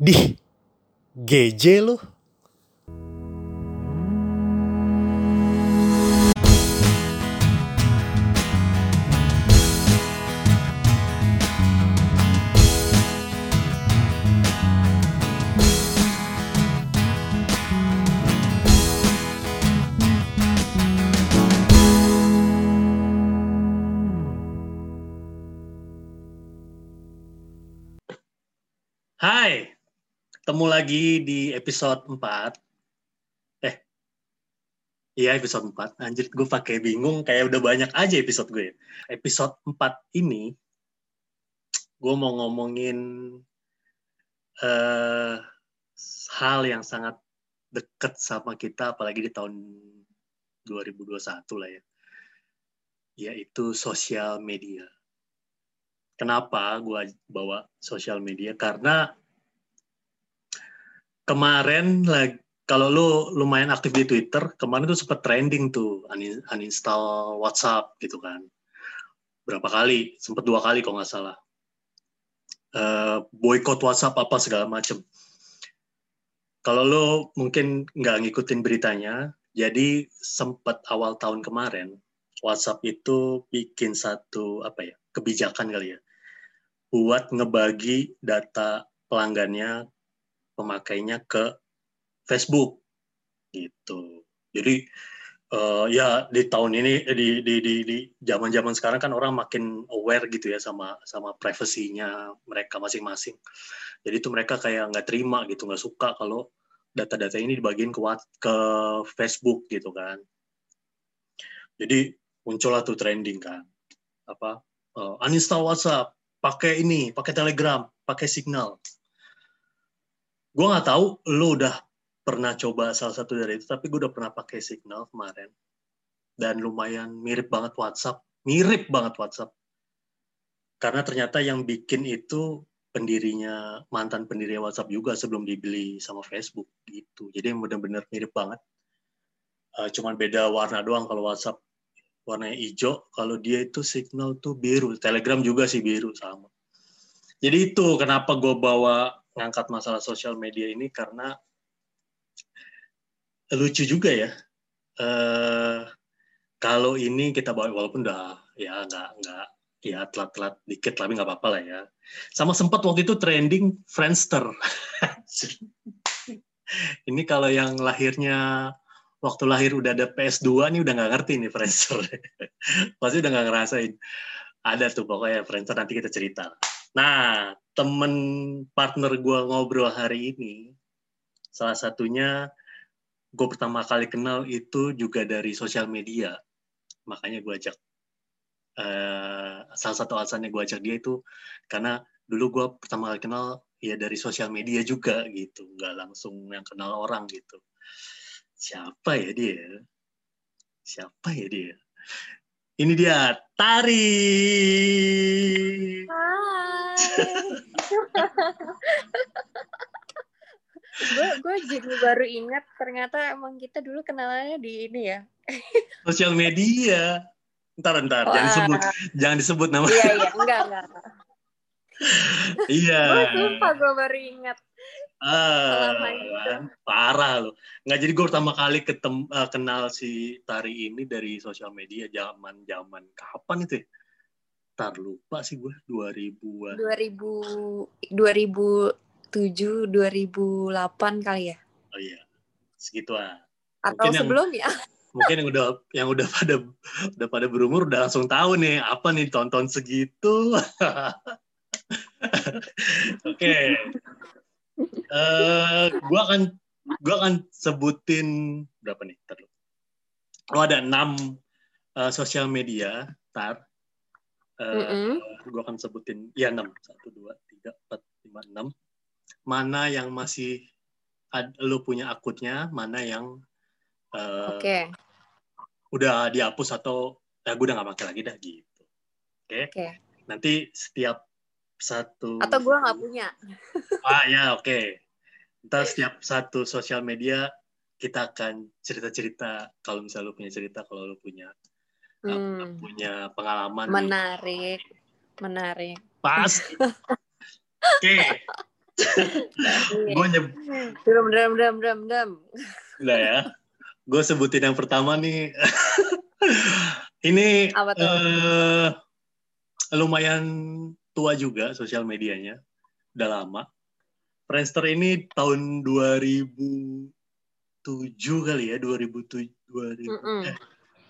Dih, GJ lu. Ketemu lagi di episode 4. Eh, iya episode 4. Anjir, gue pakai bingung, kayak udah banyak aja episode gue. Episode 4 ini, gue mau ngomongin eh hal yang sangat deket sama kita, apalagi di tahun 2021 lah ya. Yaitu sosial media. Kenapa gue bawa sosial media? Karena kemarin like, kalau lu lumayan aktif di Twitter, kemarin tuh sempat trending tuh un- uninstall WhatsApp gitu kan. Berapa kali? Sempat dua kali kalau nggak salah. Eh, boykot WhatsApp apa segala macem. Kalau lu mungkin nggak ngikutin beritanya, jadi sempat awal tahun kemarin WhatsApp itu bikin satu apa ya kebijakan kali ya buat ngebagi data pelanggannya pemakainya ke Facebook gitu. Jadi eh, ya di tahun ini eh, di di di di zaman-zaman sekarang kan orang makin aware gitu ya sama sama privasinya mereka masing-masing. Jadi itu mereka kayak nggak terima gitu, nggak suka kalau data-data ini dibagiin ke ke Facebook gitu kan. Jadi muncullah tuh trending kan. Apa? eh, uninstall WhatsApp, pakai ini, pakai Telegram, pakai Signal. Gue nggak tahu lu udah pernah coba salah satu dari itu, tapi gue udah pernah pakai Signal kemarin. Dan lumayan mirip banget WhatsApp. Mirip banget WhatsApp. Karena ternyata yang bikin itu pendirinya, mantan pendiri WhatsApp juga sebelum dibeli sama Facebook gitu. Jadi yang benar-benar mirip banget. Eh, cuman beda warna doang kalau WhatsApp warnanya hijau, kalau dia itu Signal tuh biru. Telegram juga sih biru sama. Jadi itu kenapa gue bawa ngangkat masalah sosial media ini karena lucu juga ya. Eh kalau ini kita bawa walaupun udah ya nggak nggak ya telat-telat dikit tapi nggak apa-apa lah ya. Sama sempat waktu itu trending Friendster. ini kalau yang lahirnya waktu lahir udah ada PS2 nih udah nggak ngerti nih Friendster. Pasti udah nggak ngerasain. Ada tuh pokoknya Friendster nanti kita cerita. Nah, temen partner gue ngobrol hari ini, salah satunya gue pertama kali kenal itu juga dari sosial media. Makanya gue ajak, eh, salah satu alasannya gue ajak dia itu karena dulu gue pertama kali kenal ya dari sosial media juga gitu, nggak langsung yang kenal orang gitu. Siapa ya dia? Siapa ya dia? Ini dia, Tari. gue gue jadi baru ingat ternyata emang kita dulu kenalannya di ini ya Sosial media. Ntar, ntar, jangan disebut, jangan disebut nama. iya iya enggak enggak iya. gue sumpah gue baru ingat Ah, parah loh. Nggak jadi gue pertama kali ketem, eh, kenal si Tari ini dari sosial media zaman zaman kapan itu ya? Ntar lupa sih gue 2000-an. 2000 2007 2008 kali ya Oh iya. Segituan. atau Mungkin yang- sebelumnya Mungkin yang udah yang udah pada udah pada berumur udah langsung tahu nih apa nih tonton segitu. Oke. Eh, gua akan gua akan sebutin berapa nih? Ntar dulu. Oh ada enam eh, sosial media, tar. Eh, Mm-mm. Gua akan sebutin ya enam satu dua tiga empat lima enam. Mana yang masih ad, lu punya akunnya, mana yang eh, oke udah dihapus atau ya gue udah nggak pakai lagi dah gitu. Oke. Oke. Nanti setiap satu atau gue nggak punya Ah ya oke. Ntar setiap satu sosial media kita akan cerita-cerita kalau misalnya lu punya cerita kalau lu punya uh, Hmm, punya pengalaman menarik menarik pas. Oke. gue nyeb Dam, dam, dam, dam, dam. Udah ya. Gue sebutin yang pertama nih. Ini Apa tuh? eh, lumayan tua juga sosial medianya. Udah lama. Friendster ini tahun 2007 kali ya, 2007 2000 Mm-mm. eh,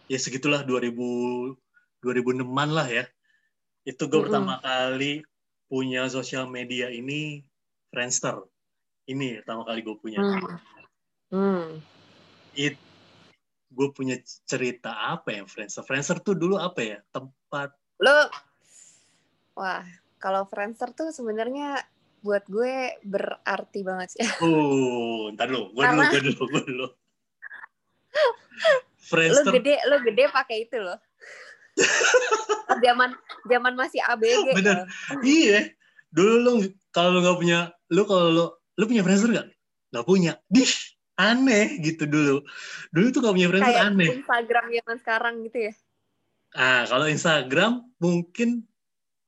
ya segitulah 2000 2006-an lah ya. Itu gue Mm-mm. pertama kali punya sosial media ini Friendster. Ini pertama kali gue punya. Hmm. Hmm. it gue punya cerita apa ya Friendster Friendster tuh dulu apa ya tempat Lo, wah, kalau Friendster tuh sebenarnya buat gue berarti banget sih. oh ntar dulu gue dulu gue dulu gue dulu lo Friendster gede, lo gede pakai itu loh. zaman zaman masih ABG. Bener. loh. iya dulu lo kalau lo nggak punya lo kalau lo lo punya Friendster nggak nggak punya dih aneh gitu dulu dulu tuh gak punya Friendster Kayak aneh Instagram zaman sekarang gitu ya. ah kalau Instagram mungkin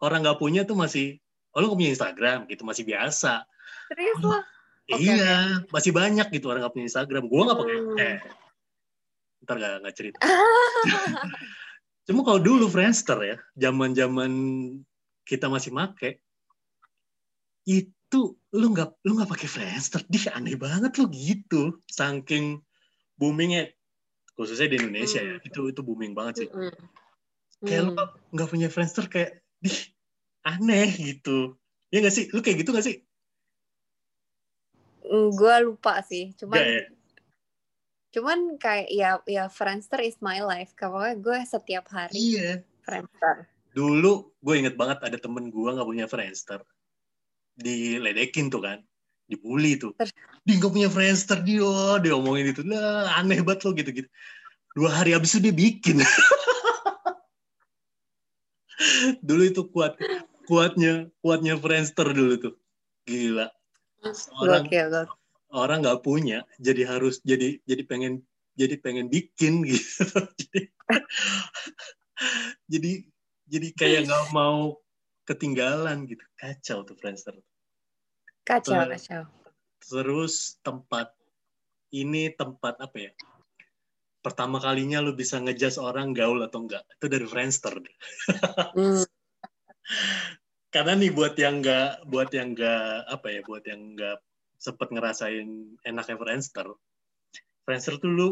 orang nggak punya tuh masih oh lo nggak punya Instagram gitu masih biasa Serius lo? Oke, iya, masih banyak gitu orang nggak punya Instagram. Gua nggak pakai. Hmm. Eh, ntar nggak nggak cerita. Cuma kalau dulu Friendster ya, zaman-zaman kita masih make, itu lu nggak lu nggak pakai Friendster, dia aneh banget lu gitu. Saking boomingnya, khususnya di Indonesia ya, Hmm. itu itu booming banget sih. Mm-mm. Kayak lu Hmm. nggak punya Friendster kayak, dih aneh gitu. Ya nggak sih? Lu kayak gitu nggak sih? gue lupa sih. Cuman Nggak ya? cuman kayak ya ya Friendster is my life. Pokoknya gue setiap hari Iya. Friendster. Dulu gue inget banget ada temen gue nggak punya Friendster. Diledekin tuh kan. Dibully tuh. Dia nggak punya Friendster dia dia omongin itu. Lah aneh banget lo gitu gitu dua hari abis itu dia bikin dulu itu kuat kuatnya kuatnya Friendster dulu tuh. Gila. Orang gokil gokil. orang nggak punya jadi harus jadi jadi pengen jadi pengen bikin gitu. Jadi jadi jadi kayak nggak mau ketinggalan gitu. Kacau tuh Friendster. Kacau Betul. kacau. terus tempat ini tempat apa ya pertama kalinya lu bisa ngejas orang gaul atau enggak. Itu dari Friendster. Hmm. karena nih buat yang enggak buat yang enggak apa ya buat yang enggak sempet ngerasain enaknya Friendster Friendster tuh lu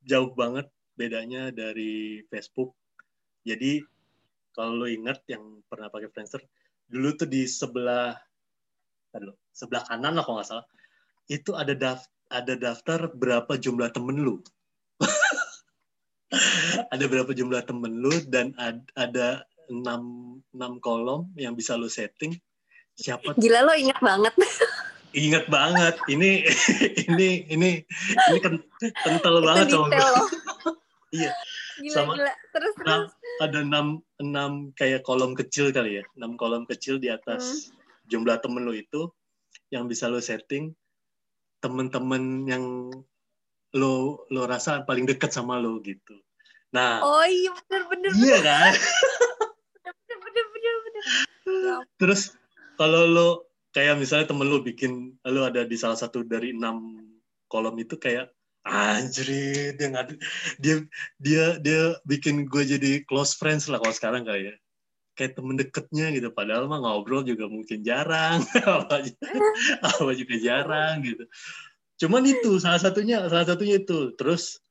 jauh banget bedanya dari Facebook. Jadi kalau lu inget yang pernah pakai Friendster dulu tuh di sebelah dulu, sebelah kanan lah kalau nggak salah itu ada daf- ada daftar berapa jumlah temen lu ada berapa jumlah temen lu dan ad- ada enam enam kolom yang bisa lu setting? Siapa gila lo ingat banget. Inget banget. Ini ini ini ini ken- kental banget sama gue lo Iya. gila Sama- gila. Terus terus. ada enam enam kayak kolom kecil kali ya. Enam kolom kecil di atas jumlah temen lu itu yang bisa lo setting. Temen-temen yang lo lo rasa paling dekat sama lo gitu nah oh iya bener bener iya kan? Bener bener bener bener. Ya terus kalau lo kayak misalnya temen lo bikin lo ada di salah satu dari enam kolom itu kayak anjir dia nggak dia dia dia bikin gue jadi close friends lah kalau sekarang kali ya. Kayak temen deketnya gitu padahal mah ngobrol juga mungkin jarang apa juga jarang gitu. Cuman itu salah satunya salah satunya itu. Terus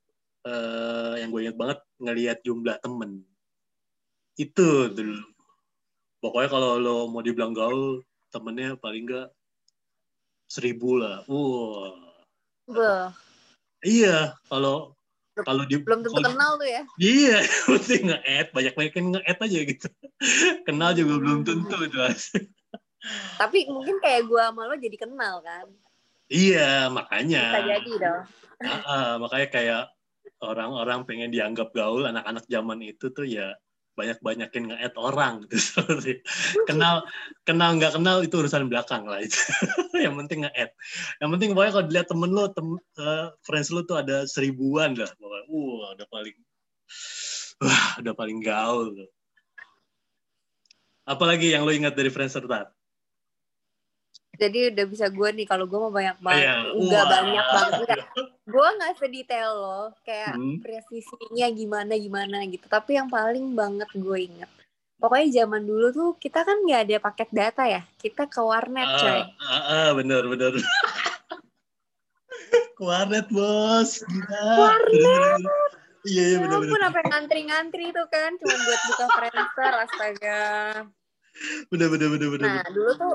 eh, yang gue ingat banget ngelihat jumlah temen. Itu dulu. Pokoknya kalau lo mau dibilang gaul temennya paling enggak seribu lah. Wah. Beuh, iya kalau kalau di belum tentu kenal tuh ya. Iya, penting nge-add, banyak-banyakin nge-add aja gitu. Kenal juga belum tentu itu. Tapi mungkin kayak gue sama lo jadi kenal kan? Iya, makanya. bisa jadi dong. Ah, ah, makanya kayak orang-orang pengen dianggap gaul, anak-anak zaman itu tuh ya banyak-banyakin nge-add orang gitu. kenal kenal nggak kenal itu urusan belakang lah itu. Yang penting nge-add. Yang penting pokoknya kalau dilihat temen lo, tem, eh, friends lo tuh ada seribuan lah. Pokoknya, wah, udah paling wah, udah paling gaul. Apalagi yang lo ingat dari Friendster Tar? Jadi udah bisa gue nih kalau gue mau banyak banget, Iya. nggak banyak banget. Gue nggak sedetail loh, kayak Hmm. presisinya gimana gimana gitu. Tapi yang paling banget gue inget, pokoknya zaman dulu tuh kita kan nggak ada paket data ya, kita ke warnet coy. Ah, ah, ah, bener bener. Ke Warnet bos, gila. Warnet. Iya iya Ya bener bener. sampai ngantri-ngantri tuh kan, cuma buat buka Friendster, astaga. Bener bener bener bener. Nah, dulu tuh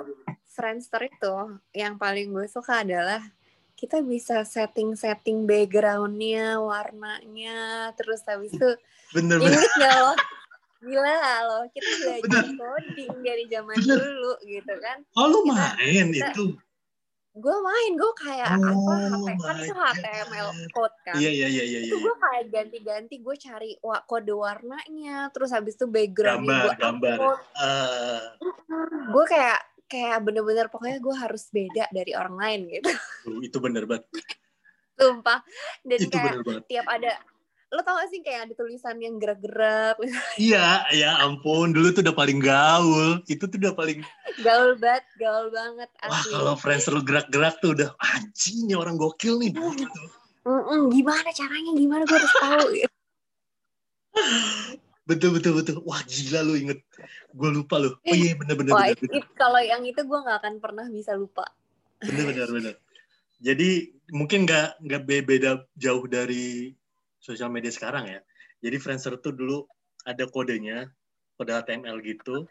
Friendster itu yang paling gue suka adalah kita bisa setting-setting backgroundnya, warnanya, terus habis itu Bener bener. inget gak lo? Gila loh, kita belajar coding dari zaman Bener. dulu gitu kan. Oh lu Kita- main kita- itu? Gue main, gue kayak Oh apa, HP, kan itu. HTML code kan. Iya iya iya iya. itu iya. gue kayak ganti-ganti gue cari kode warnanya terus habis itu backgroundnya Gambar gue gambar. upload Ah, gue kayak kayak bener-bener pokoknya gue harus beda dari orang lain gitu itu bener banget. sumpah dan Itu kayak tiap ada lo tau gak sih kayak ada tulisan yang gerak-gerak Iya, ya ampun, dulu tuh udah paling gaul. Itu tuh udah paling gaul banget gaul banget wah asli kalau Friendster gerak-gerak tuh udah anjing nih orang gokil nih. Gitu. Mm-mm, gimana caranya gimana gue harus tahu gitu. Betul betul betul. Wah gila lu inget. Gue lupa lu. Oh iya bener bener wah bener. bener. kalau yang itu gue nggak akan pernah bisa lupa bener bener bener jadi mungkin nggak nggak be- beda jauh dari sosial media sekarang ya jadi Friendster tuh dulu ada kodenya kode HTML gitu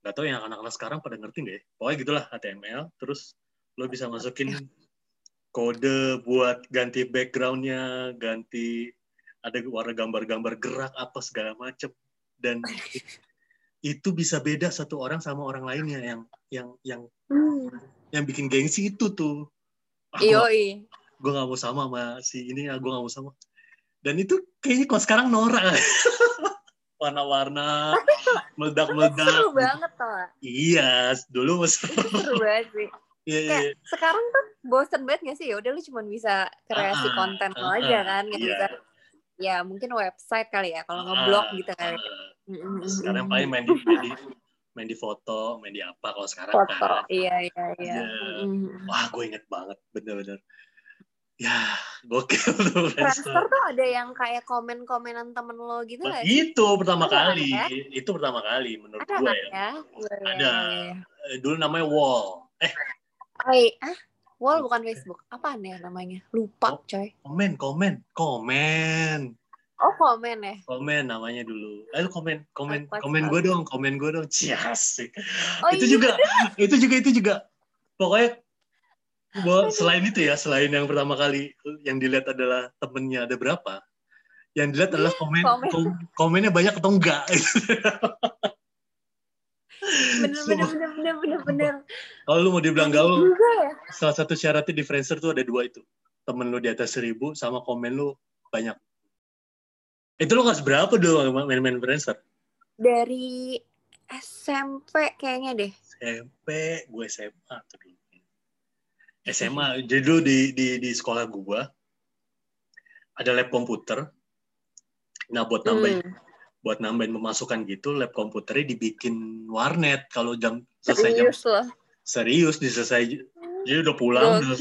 nggak tahu yang anak-anak sekarang pada ngerti nggak ya pokoknya gitulah HTML terus lo bisa masukin kode buat ganti backgroundnya ganti ada warna gambar-gambar gerak apa segala macem. Dan itu bisa beda satu orang sama orang lainnya yang yang yang hmm. yang bikin gengsi itu tuh. Ah, gue Yoi. gak mau sama sama si ini ya gue gak mau sama. Dan itu kayaknya kalau sekarang norak. Warna-warna meledak-meledak. seru banget gak? iya dulu mas seru. Banget sih. Iya iya. kayak sekarang tuh bosen banget gak sih? Ya udah lu cuma bisa kreasi Ah, konten ah, aja kan nggak iya. bisa ya mungkin website kali ya kalau Ah, ngeblog gitu kali ah. Mm-mm. sekarang paling main di, main di main di foto main di apa kalau sekarang foto kan iya iya iya Iya. Mm-mm. wah gue inget banget bener-bener ya gokil tuh Friendster. Tuh ada yang kayak komen-komenan temen lo gitu Nah, gak sih? itu pertama Ada, kali ya? itu pertama kali menurut Ada gue kan ya ya? Iya, iya, Ada. iya. Eh, dulu namanya wall eh Hai, ah? Wall bukan Facebook. Apaan ya namanya? Lupa, Oh. coy. komen komen komen Oh, komen ya? komen namanya dulu lu komen komen Apa- komen gue dong komen gue dong cias Oh, itu iya. juga itu juga itu juga pokoknya gua selain itu ya selain yang pertama kali yang dilihat adalah temennya ada berapa yang dilihat adalah komen, Komen. kom- komennya banyak atau enggak Bener, bener, bener, bener, bener, bener. kalau lu mau dibilang Aneh gaul ya. salah satu syaratnya di Friendster tuh ada dua itu temen lu di atas seribu sama komen lu banyak itu lu kelas berapa dulu main-main Friendster Dari SMP kayaknya deh. SMP gue SMA tuh dulu SMA jadi dulu di di di sekolah gue ada lab komputer nah buat nambahin Hmm. Buat nambahin pemasukan gitu lab komputernya dibikin warnet. Kalau jam selesai jam Serius serius di selesai jadi udah pulang udah,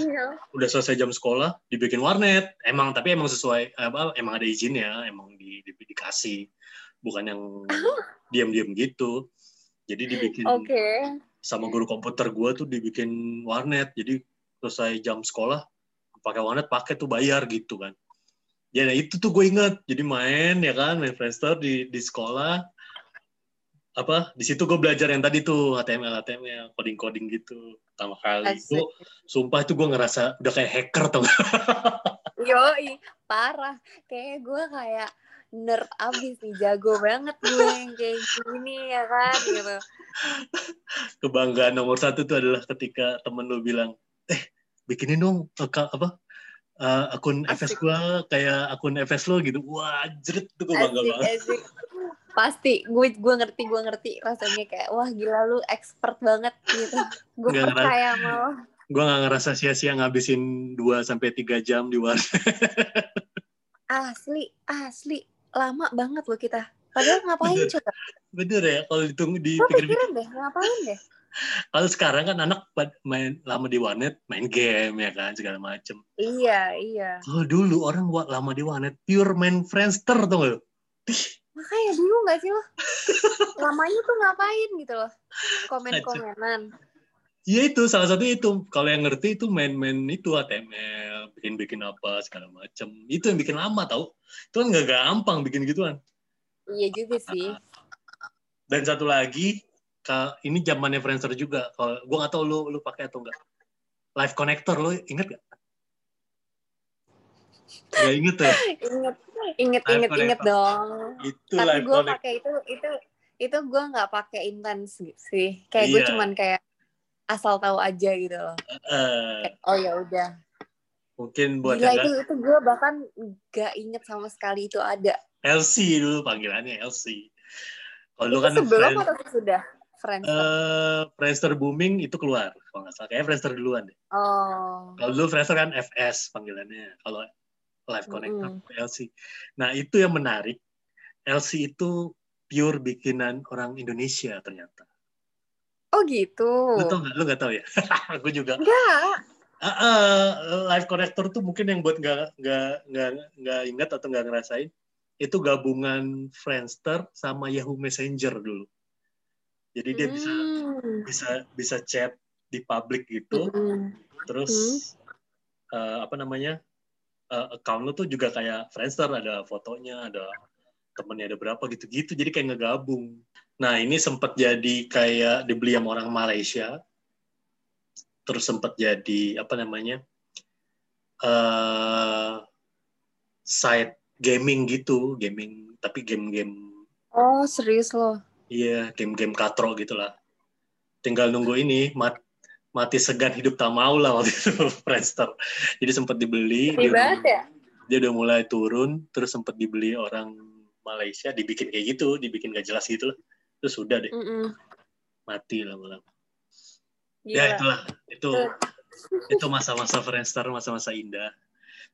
udah selesai jam sekolah dibikin warnet. Emang tapi emang sesuai apa emang ada izinnya emang di, di- dikasih. Bukan yang diam-diam gitu. Jadi dibikin Oke. sama guru komputer gue tuh dibikin warnet. Jadi selesai jam sekolah pakai warnet pakai tuh bayar gitu kan ya nah itu tuh gue inget jadi main ya kan main Friendster di di sekolah apa di situ gue belajar yang tadi tuh HTML HTML coding coding gitu pertama kali Asik. itu sumpah itu gue ngerasa udah kayak hacker tuh Yoi, parah. Kayak gue kayak nerd abis nih, jago banget gue yang kayak gini ya kan gitu. kebanggaan nomor satu tuh adalah ketika temen lu bilang eh bikinin dong aka- apa eh, akun FS Asik. gua kayak akun FS lo gitu wah jeret tuh gue bangga Asik, banget asik. Pasti, gue gue ngerti, gue ngerti rasanya kayak wah gila lu expert banget gitu. Gue percaya sama lo. gue nggak ngerasa sia-sia ngabisin 2 sampai tiga jam di warnet Asli, asli. Lama banget loh kita. Padahal ngapain Bener. coba? bener ya kalau ditung Gue dipikir-pikir pikiran deh, ngapain deh? Kalau sekarang kan anak main lama di warnet, main game ya kan segala macem. Iya, iya. Kalau dulu orang buat lama di warnet pure main Friendster tuh nggak? Makanya bingung gak sih lo? Lamanya tuh ngapain gitu loh? Komen-komenan. Iya itu salah satu itu. Kalau yang ngerti itu main-main itu HTML, bikin-bikin apa segala macem. Itu yang bikin lama tau. Itu kan nggak gampang bikin gituan. Iya juga sih. Dan satu lagi, ini zamannya Friendster juga. Kalau gue nggak tahu lu lu pakai atau enggak. Live connector lo inget gak? Gak inget ya? inget, inget, inget, inget dong. Itu Tapi gue pakai itu, itu, itu gue nggak pakai intens sih. Kayak iya. gue cuman kayak asal tahu aja gitu loh. Uh, oh ya udah. Mungkin buat Gila, itu itu gue bahkan gak inget sama sekali itu ada. LC dulu panggilannya LC. Kalau lu kan sebelum friend, atau sudah? Friendster. Uh, Friendster booming itu keluar kalau nggak salah. Kayak Friendster duluan deh. Oh. Kalau dulu Friendster kan FS panggilannya. Kalau Live Connector mm. LC. Nah itu yang menarik. LC itu pure bikinan orang Indonesia ternyata. Oh gitu. Lu tau gak? Lu gak tau ya? Aku juga. Enggak. Uh, uh, live connector tuh mungkin yang buat nggak nggak nggak nggak ingat atau nggak ngerasain itu gabungan Friendster sama Yahoo Messenger dulu. Jadi dia hmm. bisa bisa bisa chat di publik gitu. Hmm. Terus hmm. Uh, apa namanya? Uh, account lu tuh juga kayak Friendster ada fotonya, ada temennya ada berapa gitu-gitu. Jadi kayak ngegabung. Nah, ini sempat jadi kayak dibeli sama orang Malaysia. Terus sempat jadi apa namanya? Uh, site gaming gitu, gaming tapi game-game Oh, serius loh. Iya, game-game katro gitulah. Tinggal nunggu ini mat, mati segan hidup tak mau lah waktu itu Friendster. Jadi sempat dibeli. Dia, ya? dia udah mulai turun, terus sempat dibeli orang Malaysia, dibikin kayak gitu, dibikin gak jelas gitu lah itu sudah deh mm -mm. mati lama-lama ya itulah itu itu masa-masa Friendster masa-masa indah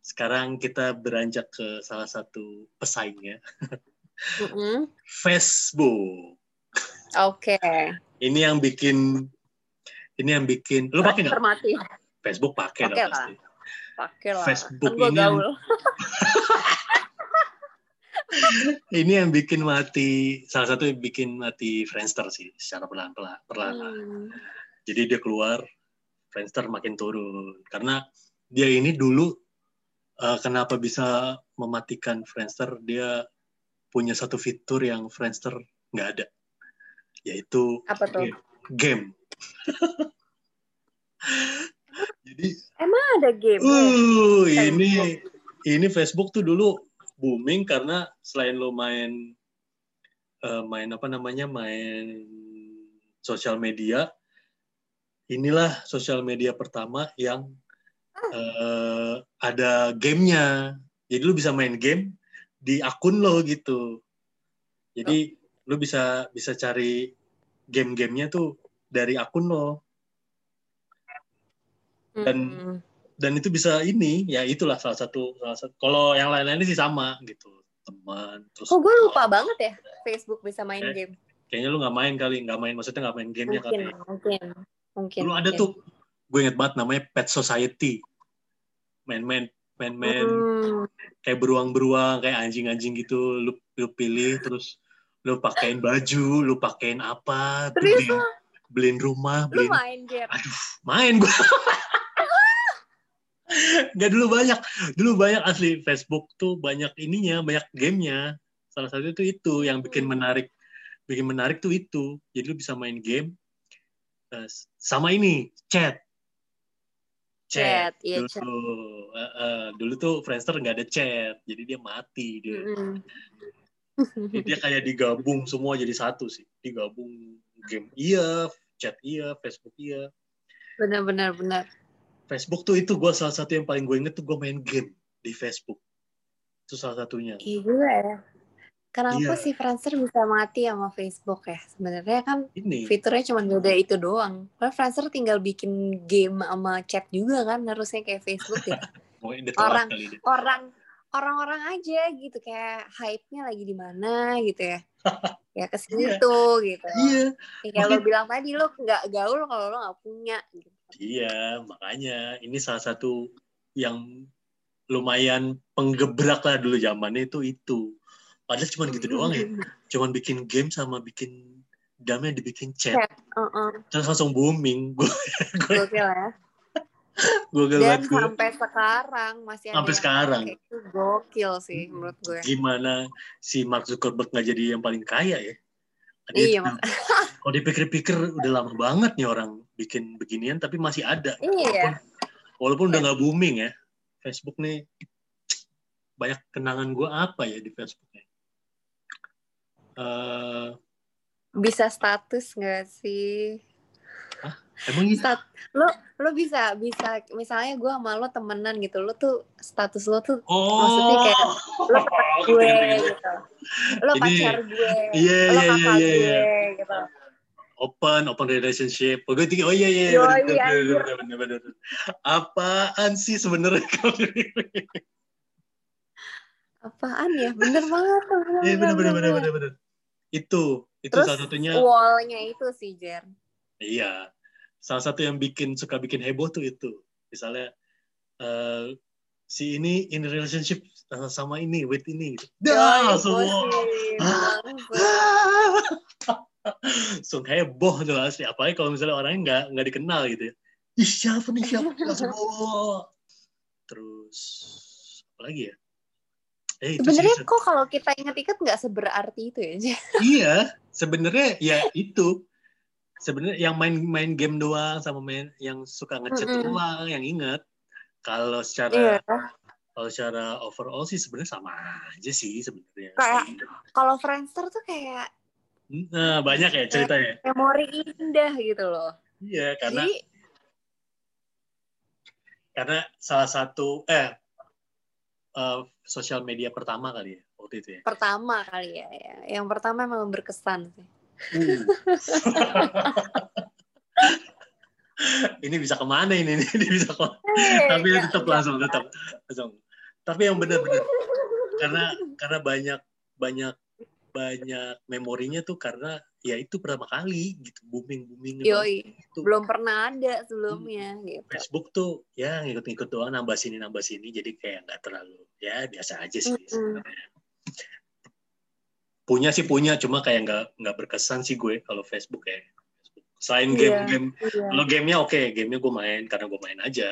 sekarang kita beranjak ke salah satu pesaingnya mm -hmm. Facebook oke. Okay. ini yang bikin ini yang bikin lu pakai nggak? Facebook pakai lah pasti. Pakai lah Facebook kan ini yang, ini yang bikin mati salah satu yang bikin mati Friendster sih secara perlahan-lahan perlahan. Hmm. Jadi dia keluar Friendster makin turun. Karena dia ini dulu uh, kenapa bisa mematikan Friendster? Dia punya satu fitur yang Friendster nggak ada yaitu apa tuh? game. Jadi emang ada game? Uh, ini ini Facebook tuh dulu booming karena selain lo main uh, main apa namanya main sosial media inilah sosial media pertama yang uh, ada gamenya jadi lu bisa main game di akun lo gitu jadi. Lu bisa bisa cari game-gamenya tuh dari akun lo. Dan hmm dan itu bisa ini ya itulah salah satu salah satu. Kalau yang lain-lainnya sih sama gitu. Teman terus oh gue lupa banget ya Facebook bisa main kayak, game? kayaknya lu nggak main kali nggak main maksudnya nggak main gamenya mungkin, kali mungkin mungkin lu ada tuh gue inget banget namanya Pet Society. Main-main main-main. Hmm. kayak beruang-beruang kayak anjing-anjing gitu lu lu pilih terus lu pakein baju lu pakein apa beliin, beliin rumah beliin, lu main game aduh main gue Gak dulu banyak, dulu banyak asli Facebook tuh banyak ininya, banyak gamenya. Salah satu itu itu yang bikin menarik, bikin menarik tuh itu. Jadi lu bisa main game uh, sama ini chat. Chat, iya dulu, chat. Uh, uh, dulu tuh Friendster nggak ada chat, jadi dia mati dia. Mm -hmm. Jadi dia kayak digabung semua jadi satu sih, digabung game iya, chat iya, Facebook iya. Benar, benar, benar Facebook tuh itu gue salah satu yang paling gue inget tuh gue main game di Facebook. Itu salah satunya. Iya juga ya. Kenapa iya. sih Friendster bisa mati sama Facebook ya? Sebenarnya kan Ini. fiturnya cuma beda itu doang. Karena Friendster tinggal bikin game sama chat juga kan harusnya kayak Facebook gitu. orang orang orang-orang aja gitu kayak hype-nya lagi di mana gitu ya. Ya ke situ gitu. Iya, ya, kayak lo bilang tadi lo nggak gaul kalau lo nggak punya gitu. Iya, makanya ini salah satu yang lumayan penggebrak lah dulu zamannya itu itu. Padahal cuma gitu doang ya, cuman bikin game sama bikin damnya dibikin chat, Chat. Heeh, terus langsung booming. Gue gue ya gue dan gue sampai sekarang masih ada Sampai yang sekarang. itu gokil sih menurut gue gimana si Mark Zuckerberg nggak jadi yang paling kaya ya? Dia Iya, tuh- Kalau dipikir-pikir udah lama banget nih orang bikin beginian, tapi masih ada. iya Walaupun udah nggak booming ya, Facebook nih banyak kenangan gue apa ya di Facebook nih. Eh, bisa status nggak sih emang gitu? Stat lo lo bisa bisa misalnya gue sama lo temenan gitu lo tuh status lo tuh Oh, Maksudnya kayak, lo Oh, gue ngerti-ngerti. gitu lo Ini- pacar gue Iya, lo iya, kakak iya, iya. gue gitu open, open relationship. Oh, gue tinggi, oh iya, iya, bener. Apaan sih sebenarnya apaan ya bener banget Iya, bener, bener, bener, bener, bener. Itu, itu terus salah satunya. wallnya itu sih Jer Iya, salah satu yang bikin suka bikin heboh tuh itu. Misalnya eh, si ini in relationship eh, sama ini, with ini. Gitu. Dah, Yoi, semua. gosip, Ah. langsung. langsung heboh tuh asli. Apalagi kalau misalnya orangnya nggak nggak dikenal gitu ya. Ih siapa nih siapa langsung oh. Terus apa lagi ya? Eh sebenarnya kok kalau kita ingat-ingat nggak seberarti itu ya? Iya, sebenarnya ya itu. Sebenarnya yang main-main game doang sama main yang suka ngechat Mm-mm. doang yang inget. Kalau secara kalau secara overall sih sebenarnya sama aja sih sebenarnya. Kayak- kalau Friendster tuh kayak Nah, banyak ya ceritanya. memori indah gitu loh Iya, karena jadi karena salah satu eh eh, sosial media pertama kali ya waktu itu ya. pertama kali ya, ya. yang pertama memang berkesan sih Uh. ini bisa ke mana ini? Ini bisa ke mana? Tapi Nggak- tetap nggak langsung, tetap langsung. Tapi yang benar-benar karena karena banyak banyak banyak memorinya tuh karena ya itu pertama kali gitu booming booming Yoi, itu belum pernah ada sebelumnya gitu. Facebook tuh ya ngikut-ngikut doang nambah sini nambah sini jadi kayak nggak terlalu ya biasa aja sih Mm-mm. sebenarnya. Punya sih punya cuma kayak nggak nggak berkesan sih gue kalau Facebook ya. Selain Iya. game-game Iya. kalau gamenya oke gamenya gue main karena gue main aja.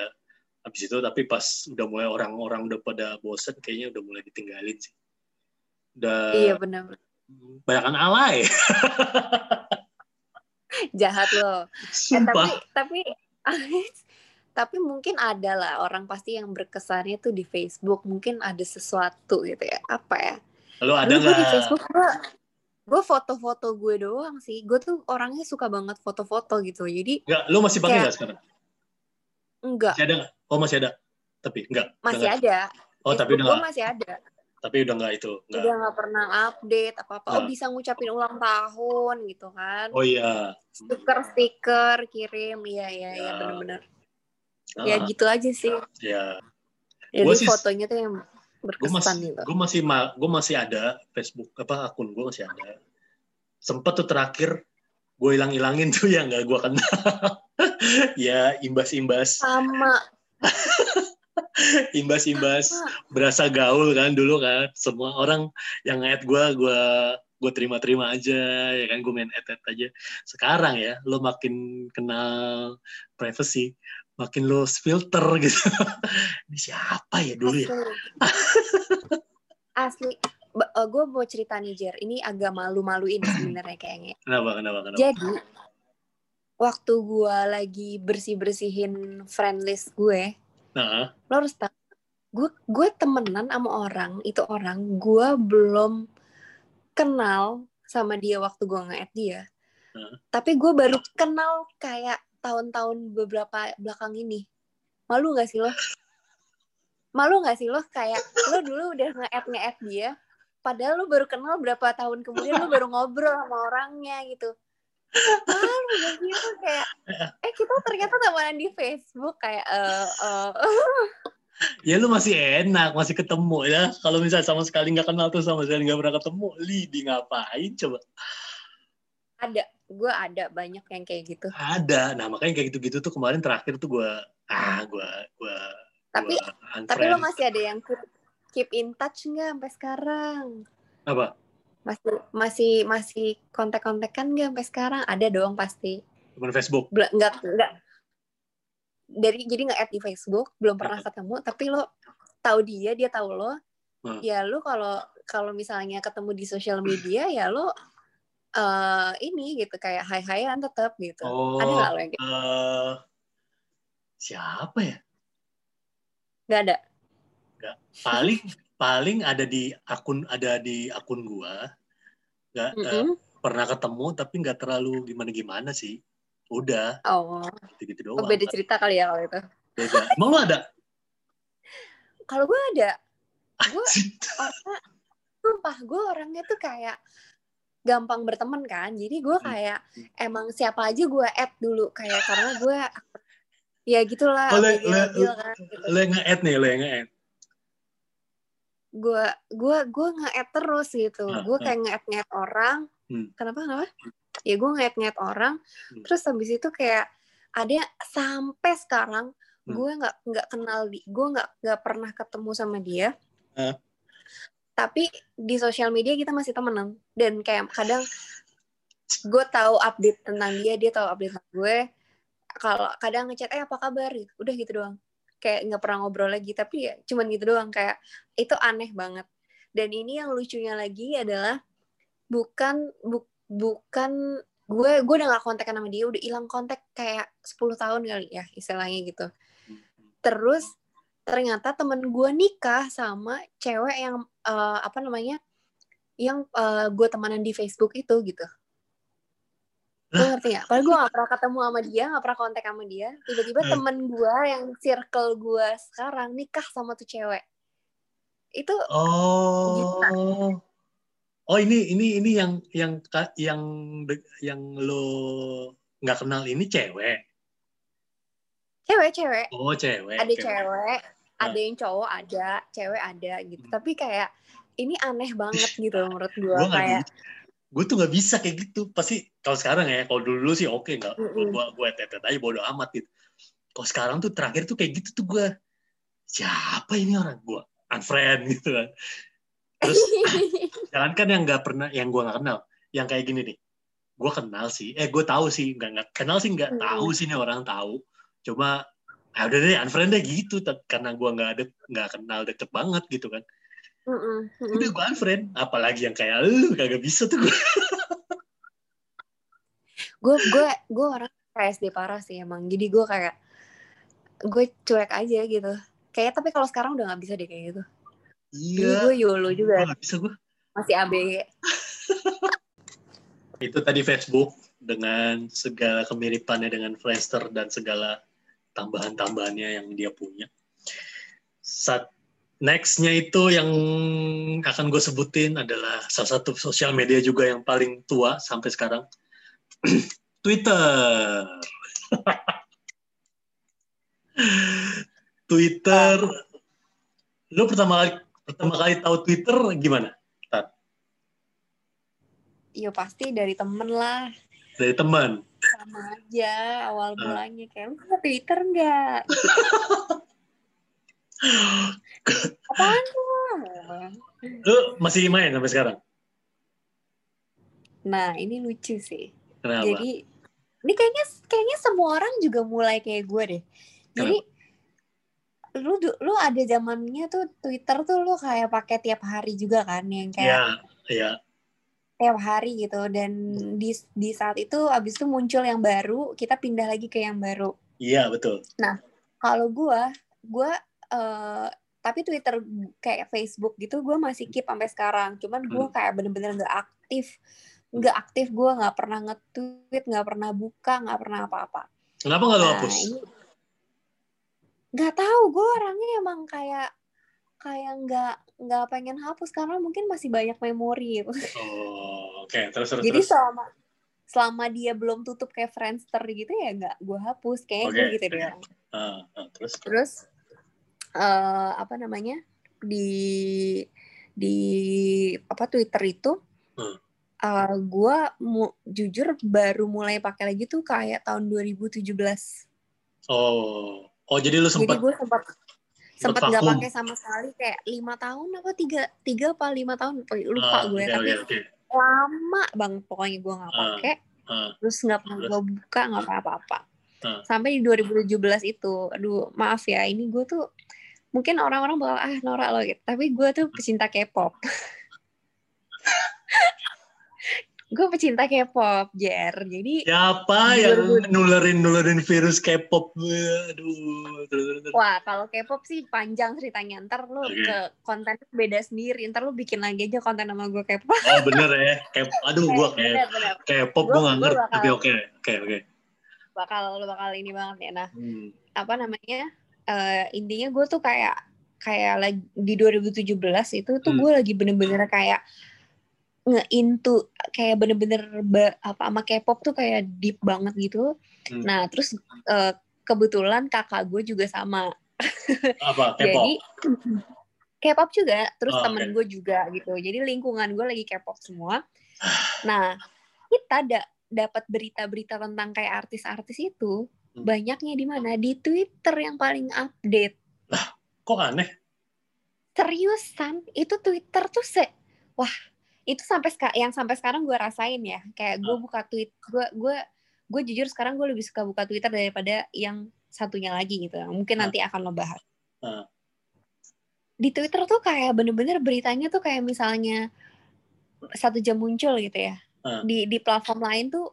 Habis itu tapi pas udah mulai orang-orang udah pada bosen kayaknya udah mulai ditinggalin sih. Udah Iya benar. banyakan alay. Jahat loh. Eh, tapi tapi tapi mungkin ada lah orang pasti yang berkesannya tuh di Facebook. Mungkin ada sesuatu gitu ya. Apa ya? Lo ada gue di nggak? Facebook gue gue foto-foto gue doang sih. Gue tuh orangnya suka banget foto-foto gitu. Jadi Nggak, lo masih pakai nggak sekarang? enggak Masih ada nggak? Oh masih ada. Tapi nggak. udah masih nggak. ada. Oh tapi Facebook udah gue nggak. masih ada. Tapi udah nggak itu. Nggak. Udah nggak pernah update apa-apa. Oh Nah. bisa ngucapin ulang tahun gitu kan. Oh iya. Stiker-stiker kirim. Iya iya iya Ya. bener-bener. Ah, Ya gitu aja sih. ya. Jadi Gua sih- fotonya tuh yang Gue berkesan masih, gitu. gue masih, ma- gue masih ada Facebook apa akun gue masih ada. Sempet tuh terakhir gue hilang-hilangin tuh yang nggak gue kenal. ya imbas-imbas, Sama. imbas-imbas berasa gaul kan dulu kan. Semua orang yang nge gue, gue gue terima-terima aja ya kan gue main add aja sekarang ya lo makin kenal privacy makin lo filter gitu ini siapa ya dulu ya Asli. Asli. gue mau cerita nih Jer. Ini agak malu-maluin sebenarnya kayaknya. kenapa kenapa kenapa Jadi waktu gue lagi bersih-bersihin friend list gue, nah lo harus tahu gue gue temenan sama orang itu orang gue belum kenal sama dia waktu gue nge-add dia Heeh. tapi gue baru kenal kayak tahun-tahun beberapa belakang ini. Malu gak sih lo? Malu gak sih lo? Kayak lo dulu udah nge-add nge-add dia padahal lo baru kenal berapa tahun kemudian lo baru ngobrol sama orangnya gitu. Malu gak sih lo? Kayak eh kita ternyata temenan di Facebook kayak eh eh. Ya lu masih enak, masih ketemu ya. Kalau misalnya sama sekali nggak kenal tuh sama sekali nggak pernah ketemu, li di ngapain coba? Ada, gue ada banyak yang kayak gitu. Ada, nah makanya kayak gitu-gitu tuh kemarin terakhir tuh gue ah gue gue Tapi tapi lo masih ada yang keep, keep in touch nggak sampai sekarang? Apa? Masih masih masih kontak-kontakan nggak sampai sekarang? Ada dong pasti. Teman Facebook? Bel enggak enggak dari jadi nggak add di Facebook belum pernah ketemu tapi lo tahu dia dia tahu lo hmm. ya lo kalau kalau misalnya ketemu di sosial media ya lo uh, ini gitu kayak hai haian tetap gitu oh, ada nggak lo yang gitu? Uh, siapa ya? Nggak ada. Nggak. Paling paling ada di akun ada di akun gua. Nggak mm -hmm. uh, pernah ketemu tapi nggak terlalu gimana gimana sih. Udah. Oh. Gitu-gitu doang oh, beda cerita kali ya kalau itu. Beda. Emang lu ada? Kalau gue ada. Gue sumpah gue orangnya tuh kayak gampang berteman kan jadi gue hmm. kayak hmm. emang siapa aja gue add dulu kayak karena gue ya gitulah oh, le, le, kan, gitu. le nge-add nih le nge-add gue gue gue nge-add terus gitu nah, gue kayak nge-add nge-add orang hmm. kenapa kenapa ya gue ngeliat-ngeliat orang hmm. terus habis itu kayak ada sampai sekarang hmm. gue nggak nggak kenal di gue nggak nggak pernah ketemu sama dia uh. Tapi di sosial media kita masih temenan. Dan kayak kadang gue tahu update tentang dia dia tahu update tentang gue. Kalau kadang ngechat eh apa kabar? Udah gitu doang. Kayak nggak pernah ngobrol lagi. Tapi ya cuman gitu doang. Kayak itu aneh banget. Dan ini yang lucunya lagi adalah bukan bu, bukan gue gue udah gak kontak sama dia. Udah hilang kontak kayak 10 tahun kali ya istilahnya gitu. Terus ternyata temen gue nikah sama cewek yang uh, apa namanya yang uh, gue temenan di Facebook itu gitu Lo ngerti ya? Padahal gue gak pernah ketemu sama dia, gak pernah kontak sama dia. Tiba-tiba hmm. temen gue yang circle gue sekarang nikah sama tuh cewek. Itu oh. Gila oh ini ini ini yang yang yang yang lo nggak kenal ini cewek cewek cewek. Oh cewek ada cewek, cewek ada yang cowok ada cewek ada gitu. Hmm. tapi kayak ini aneh banget gitu menurut gue kayak gue tuh nggak bisa kayak gitu. Pasti kalau sekarang ya kalau dulu, dulu sih oke okay, nggak. Mm -hmm. gue gue tetet aja bodo amat gitu. Kalau sekarang tuh terakhir tuh kayak gitu tuh gue siapa ini orang? Gue unfriend gitu kan. Terus jangan kan yang nggak pernah yang gue nggak kenal. Yang kayak gini nih. Gue kenal sih. Eh gue tahu sih nggak nggak kenal sih nggak tahu sih nih orang tahu cuma ah udah deh unfriend deh gitu karena gue nggak ada nggak kenal deket banget gitu kan mm -mm. udah gue unfriend apalagi yang kayak lu kagak bisa tuh gue gue gue gue orang SD parah sih emang jadi gue kayak gue cuek aja gitu kayak tapi kalau sekarang udah nggak bisa deh kayak gitu Iya. gue YOLO juga. gak bisa gue. Masih ABG. itu tadi Facebook dengan segala kemiripannya dengan Friendster dan segala tambahan-tambahannya yang dia punya. Saat nextnya itu yang akan gue sebutin adalah salah satu sosial media juga yang paling tua sampai sekarang, Twitter. Twitter, lu pertama kali pertama kali tahu Twitter gimana? Iya pasti dari temen lah. Dari teman? Sama aja awal uh. mulanya kayak lu Twitter nggak? Apaan tuh? Lu masih main sampai sekarang? Nah ini lucu sih. Kenapa? Jadi ini kayaknya kayaknya semua orang juga mulai kayak gue deh. Jadi Kenapa? lu lu ada zamannya tuh Twitter tuh lu kayak pakai tiap hari juga kan yang kayak Iya, iya. Tiap hari gitu dan di di saat itu abis itu muncul yang baru, kita pindah lagi ke yang baru. Iya, betul. Nah, kalau gua gua uh, tapi Twitter kayak Facebook gitu gue masih keep sampai sekarang. Cuman gue hmm. kayak bener-bener gak aktif. Gak aktif gue nggak pernah nge-tweet, nggak pernah buka, nggak pernah apa-apa. Kenapa nggak lo nah, hapus? Nggak tahu gue orangnya emang kayak kayak nggak nggak pengen hapus karena mungkin masih banyak memori gitu. Oh, oke. Okay. Terus terus. Jadi terus. selama selama dia belum tutup kayak Friendster gitu ya nggak gue hapus kayak okay. gue gitu deh. Uh, uh, terus. Terus eh, apa namanya di di apa Twitter itu Hmm. eh, gue mu, jujur baru mulai pakai lagi tuh kayak tahun 2017 Oh, oh jadi lu jadi sempat gue sempat sempat nggak pakai sama sekali kayak lima tahun apa tiga tiga apa lima tahun? Lupa Ah, gue oke, tapi oke, oke. lama banget pokoknya gue nggak Ah, pakai. ah. terus nggak pernah gue buka nggak apa-apa. Ah. sampai di 2017 itu aduh maaf ya ini gue tuh mungkin orang-orang bakal ah norak lo gitu. Tapi gue tuh pecinta K-pop gue pecinta K-pop Jer jadi Siapa yang nulerin nulerin virus K-pop? Aduh. Wah, kalau K-pop sih panjang ceritanya. Ntar lu Oke. ke konten beda sendiri. Ntar lu bikin lagi aja konten sama gue K-pop. Oh bener ya. K- Aduh gua kayak Bener-bener. K-pop gua nggak ngerti. Tapi oke, oke, oke. Bakal lu bakal ini banget ya. Nah, Hmm. apa namanya? eh, intinya gue tuh kayak kayak lagi di 2017 itu tuh Hmm. gue lagi bener-bener kayak nge-into kayak bener-bener apa sama K-pop tuh kayak deep banget gitu. Hmm. Nah, terus eh, kebetulan kakak gue juga sama. Apa? K-pop? Jadi K-pop juga, terus Oh, temen oke. gue juga gitu. Jadi lingkungan gue lagi K-pop semua. Nah, kita da dapat berita-berita tentang kayak artis-artis itu Hmm. banyaknya di mana? Di Twitter yang paling update. Kok aneh? Seriusan, itu Twitter tuh se wah, itu sampai yang sampai sekarang gue rasain ya. Kayak gue Ah. buka tweet, gue gue gue jujur sekarang gue lebih suka buka Twitter daripada yang satunya lagi gitu. Mungkin Ah. nanti akan lo bahas. Ah. Di Twitter tuh kayak bener-bener beritanya tuh kayak misalnya satu jam muncul gitu ya. Ah. Di di platform lain tuh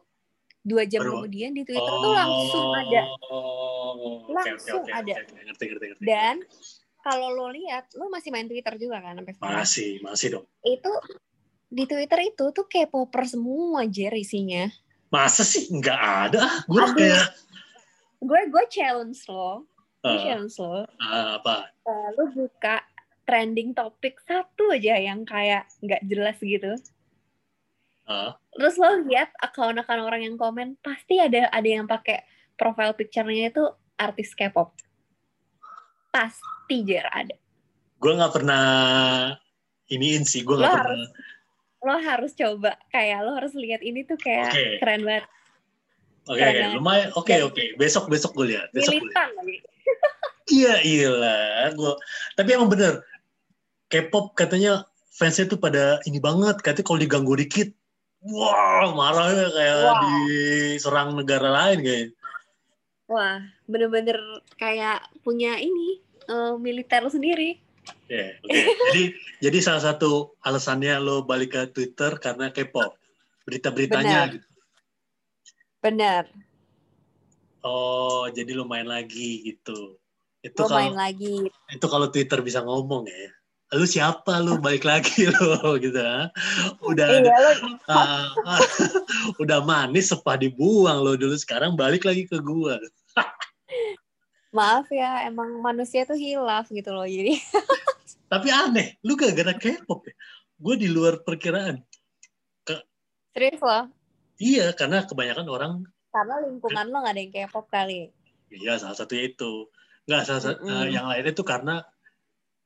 dua jam Baru- kemudian di Twitter tuh langsung ada. Oh, oke, Langsung ada. oke, oke. Ngerti, ngerti, ngerti. Dan kalau lo lihat, lo masih main Twitter juga kan sampai sekarang. masih, masih dong. Itu di Twitter itu tuh K-popper semua Jer isinya. Masa sih nggak ada? Gue kayak Gue gue challenge lo, gue ah, challenge lo. ah, apa? eh, lo buka trending topik satu aja yang kayak nggak jelas gitu. Ah, Terus lo lihat akun-akun orang yang komen pasti ada ada yang pakai profile picture-nya itu artis K-pop. Pasti Jer ada. gue nggak pernah iniin sih. Gue nggak pernah. Lo harus coba kayak lo harus lihat ini tuh kayak Oke. keren banget Oke, oke, banget. lumayan. Oke, Dan- oke. Besok, besok gue lihat. Besok gue lihat. militan lagi Iya, iya Gua... Tapi emang bener. K-pop katanya fansnya tuh pada ini banget. Katanya kalau diganggu dikit, wow, marahnya kayak Wow. diserang negara lain kayaknya. wah bener-bener kayak punya ini eh, militer sendiri Iya, oke. Jadi, jadi salah satu alasannya lo balik ke Twitter karena K-pop. Berita-beritanya Benar. gitu. bener Oh, jadi lo main lagi gitu. Itu lo main kalau lagi itu kalau Twitter bisa ngomong ya. Lu siapa lu balik lagi lo gitu ah. Udah iya ah, udah manis sepah dibuang lo dulu sekarang balik lagi ke gua maaf ya emang manusia tuh hilaf gitu loh jadi tapi aneh lu gak gara K-pop ya? Gue di luar perkiraan. Serius loh? Iya karena kebanyakan orang karena lingkungan lo gak ada yang K-pop kali. Iya salah satunya itu. Nggak salah satu Mm-mm. yang lainnya tuh karena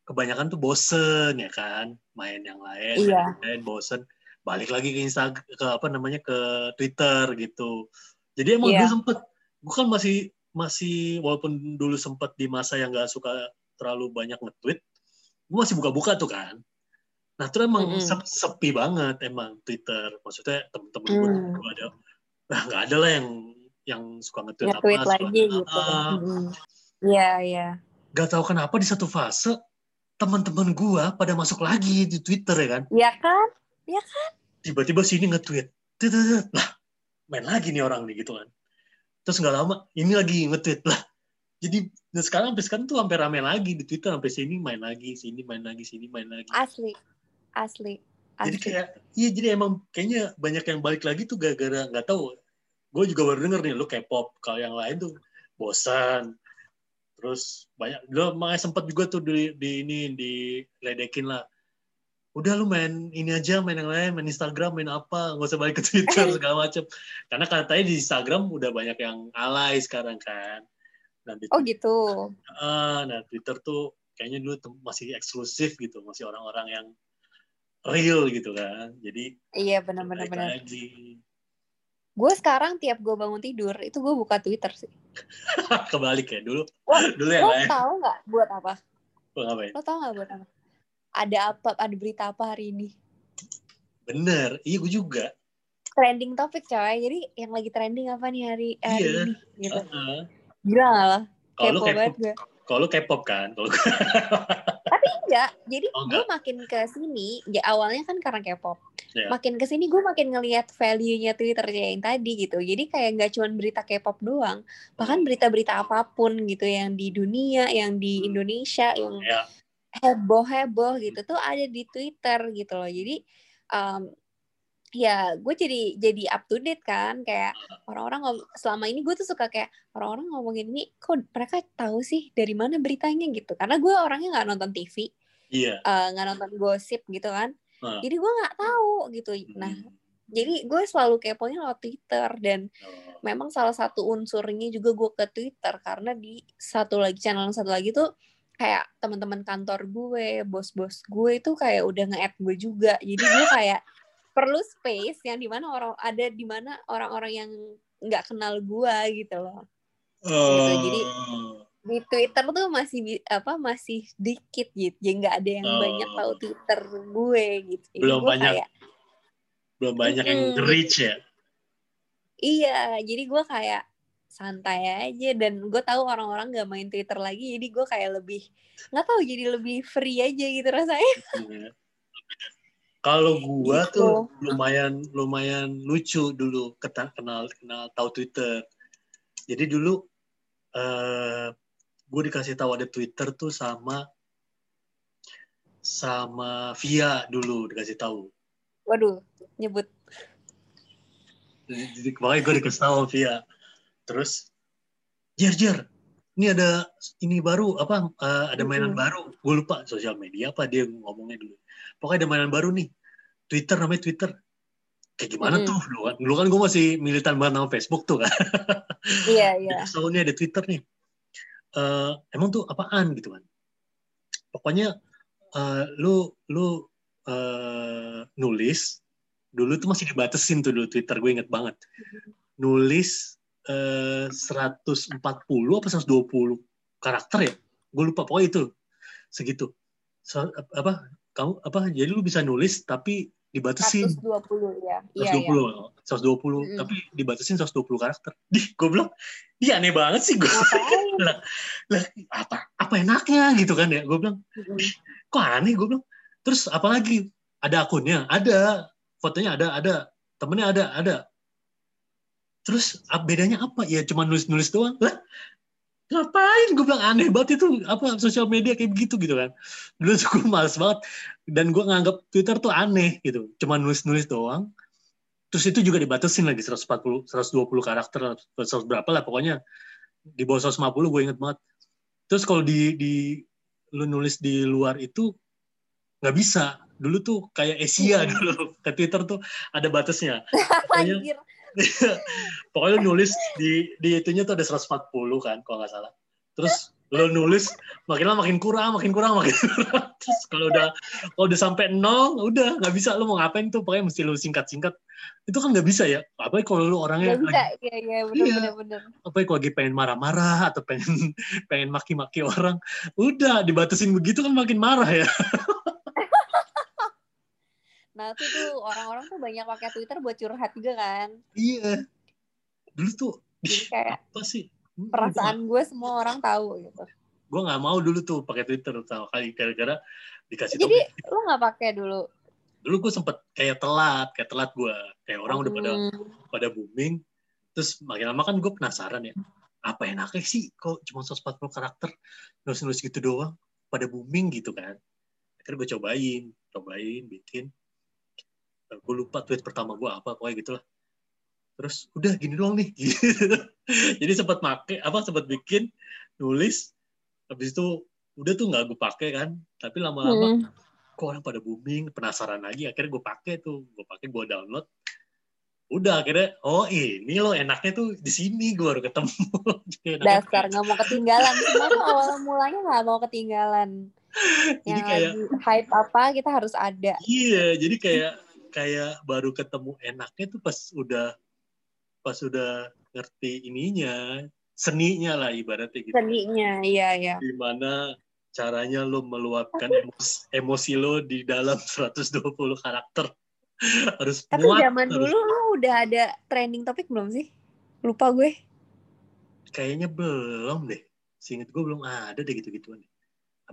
kebanyakan tuh bosen ya kan? Main yang lain Iya. main bosen. Balik lagi ke Instagram ke apa namanya ke Twitter gitu. Jadi emang Iya. gue sempet gue kan masih masih walaupun dulu sempet di masa yang nggak suka terlalu banyak nge-tweet gue masih buka-buka tuh kan nah itu emang sep- sepi banget emang Twitter maksudnya temen-temen Hmm. gue ada nah nggak ada lah yang yang suka nge-tweet nge-tweet apa lagi suka- gitu Mm. iya iya gak tahu kenapa di satu fase teman-teman gua pada masuk lagi di Twitter ya kan. Iya kan Tiba-tiba sini nge-tweet. Lah, main lagi nih orang nih gitu kan. Terus nggak lama ini lagi nge-tweet lah. Jadi dan sekarang sampai sekarang tuh sampai rame lagi di Twitter sampai sini main lagi, sini main lagi, sini main lagi. asli asli Jadi asli kayak iya jadi emang kayaknya banyak yang balik lagi tuh gara-gara nggak tahu. Gue juga baru denger nih lu K-pop. Kalau yang lain tuh bosan. Terus banyak lo makanya sempat juga tuh di, di ini diledekin lah. Udah lu main ini aja, main yang lain, main Instagram, main apa, nggak usah balik ke Twitter segala macam. Karena katanya di Instagram udah banyak yang alay sekarang kan. Nah, di, oh gitu ah, nah Twitter tuh kayaknya dulu masih eksklusif gitu masih orang-orang yang real gitu kan jadi Iya benar-benar benar. Gue sekarang tiap gue bangun tidur itu gue buka Twitter sih. kebalik ya dulu Lo, dulu yang lo tahu nggak buat apa? Ngapain Lo tahu nggak buat apa? Ada apa? Ada berita apa hari ini? bener iya gue juga Trending topik coy. Jadi yang lagi trending apa nih hari hari Iya. ini? Gitu. Heeh. Gila nggak lah? kalau K-pop gue. kalau lu K-pop kan kalau Tapi enggak. Jadi Oh, gue makin ke sini, ya awalnya kan karena K-pop. Iya. Makin ke sini gue makin ngelihat value-nya Twitter yang tadi gitu. Jadi kayak nggak cuma berita K-pop doang, bahkan berita-berita apa pun gitu yang di dunia, yang di Hmm. Indonesia, yang ya heboh-heboh gitu tuh ada di Twitter gitu loh. Jadi um, ya gue jadi jadi up to date kan kayak orang-orang selama ini gue tuh suka kayak orang-orang ngomongin ini kok mereka tahu sih dari mana beritanya gitu karena gue orangnya nggak nonton TV iya eh, nggak nonton gosip gitu kan Heeh. jadi gue nggak tahu gitu nah Hmm. jadi gue selalu keponya lewat Twitter dan Oh. memang salah satu unsurnya juga gue ke Twitter karena di satu lagi channel satu lagi tuh kayak teman-teman kantor gue, bos-bos gue itu kayak udah nge-add gue juga. Jadi gue kayak perlu space yang di mana orang ada di mana orang-orang yang nggak kenal gue gitu loh. Gitu, jadi- Oh. Di Twitter tuh masih apa masih dikit gitu. Jadi nggak ada yang Oh. banyak tahu Twitter gue gitu. Jadi Belum gue banyak kayak belum banyak yang reach ya Iya, jadi gue kayak santai aja dan gue tahu orang-orang gak main Twitter lagi, jadi gue kayak lebih nggak tahu jadi lebih free aja gitu rasanya. Iya. Kalau gua Gitu. tuh lumayan lumayan lucu dulu keta- kenal kenal tahu Twitter. Jadi dulu eh gue dikasih tahu ada Twitter tuh sama sama Via dulu dikasih tahu. Waduh, nyebut. Jadi, jadi makanya gue dikasih tahu Via. Terus, Jer Jer, ini ada ini baru apa? eh, ada mainan Mm-mm. baru. Gue lupa sosial media apa dia ngomongnya dulu. Pokoknya ada mainan baru nih. Twitter namanya Twitter. Kayak gimana Mm-mm. tuh dulu kan? Dulu kan gue masih militan banget sama Facebook tuh kan. Iya, iya. Nih ada Twitter nih. Eh, emang tuh apaan gitu kan? Pokoknya eh, lu lu eh, nulis dulu tuh masih dibatesin tuh dulu Twitter gue inget banget. Nulis eh, 140 apa 120 karakter ya? Gue lupa pokoknya itu segitu. So, apa kamu apa jadi lu bisa nulis tapi dibatasin 120 ya. Iya, iya. 120 120 Mm-mm. tapi dibatasin 120 karakter. Gue bilang, iya aneh banget sih gue. Lah, lah, apa apa enaknya gitu kan ya? Gue bilang, Mm-mm. kok aneh gue bilang. Terus apalagi ada akunnya, ada fotonya ada, ada temennya ada, ada. Terus bedanya apa? Ya cuma nulis-nulis doang. Lah, ngapain? Gue bilang aneh banget itu apa sosial media kayak begitu gitu kan. Dulu tuh gue males banget dan gue nganggap Twitter tuh aneh gitu. Cuma nulis-nulis doang. Terus itu juga dibatasin lagi 140 120 karakter 100 berapa lah pokoknya di bawah 150 gue inget banget. Terus kalau di di lu nulis di luar itu nggak bisa. Dulu tuh kayak Asia dulu ke Twitter tuh ada batasnya. Anjir. pokoknya lu nulis di di itunya tuh ada 140 kan kalau nggak salah. Terus lu nulis makin lama makin kurang, makin kurang, makin kurang. Terus kalau udah kalau udah sampai nol, udah nggak bisa lu mau ngapain tuh, pokoknya mesti lu singkat-singkat. Itu kan nggak bisa ya. Apalagi kalau lu orangnya Gak bisa. lagi, Iya, iya, bener, Iya. bener, bener. apalagi kalau lagi pengen marah-marah atau pengen pengen maki-maki orang, udah dibatasin begitu kan makin marah ya. Nah, itu tuh orang-orang tuh banyak pakai Twitter buat curhat juga kan. Iya. Dulu tuh Jadi kayak apa sih? Hmm, perasaan gue semua orang tahu gitu. Gue nggak mau dulu tuh pakai Twitter pertama kali gara-gara dikasih. Jadi lu nggak pakai dulu? Dulu gue sempet kayak telat, kayak telat gue. Kayak orang udah pada Hmm. pada booming. Terus makin lama kan gue penasaran ya. Apa enaknya sih kok cuma 140 karakter nulis-nulis gitu doang pada booming gitu kan. Akhirnya gue cobain, cobain, bikin. Gue lupa tweet pertama gue apa, pokoknya gitulah. Terus udah gini doang nih. Gitu. Jadi sempat make, apa sempat bikin, nulis, habis itu udah tuh nggak gue pakai kan. Tapi lama-lama Hmm. kok orang pada booming, penasaran lagi, akhirnya gue pakai tuh, gue pakai gue download, udah akhirnya oh ini loh enaknya tuh di sini gue baru ketemu Jadi dasar nggak mau ketinggalan semua awal mulanya nggak mau ketinggalan jadi yang kayak lagi hype apa kita harus ada iya jadi kayak kayak baru ketemu enaknya tuh pas udah pas udah ngerti ininya seninya lah ibaratnya gitu. Seninya iya iya. Gimana caranya lo meluapkan emosi, emosi lo di dalam 120 karakter? Harus tapi muat zaman harus- dulu lu udah ada trending topik belum sih? Lupa gue. Kayaknya belum deh. Seinget gue belum ada deh gitu-gituan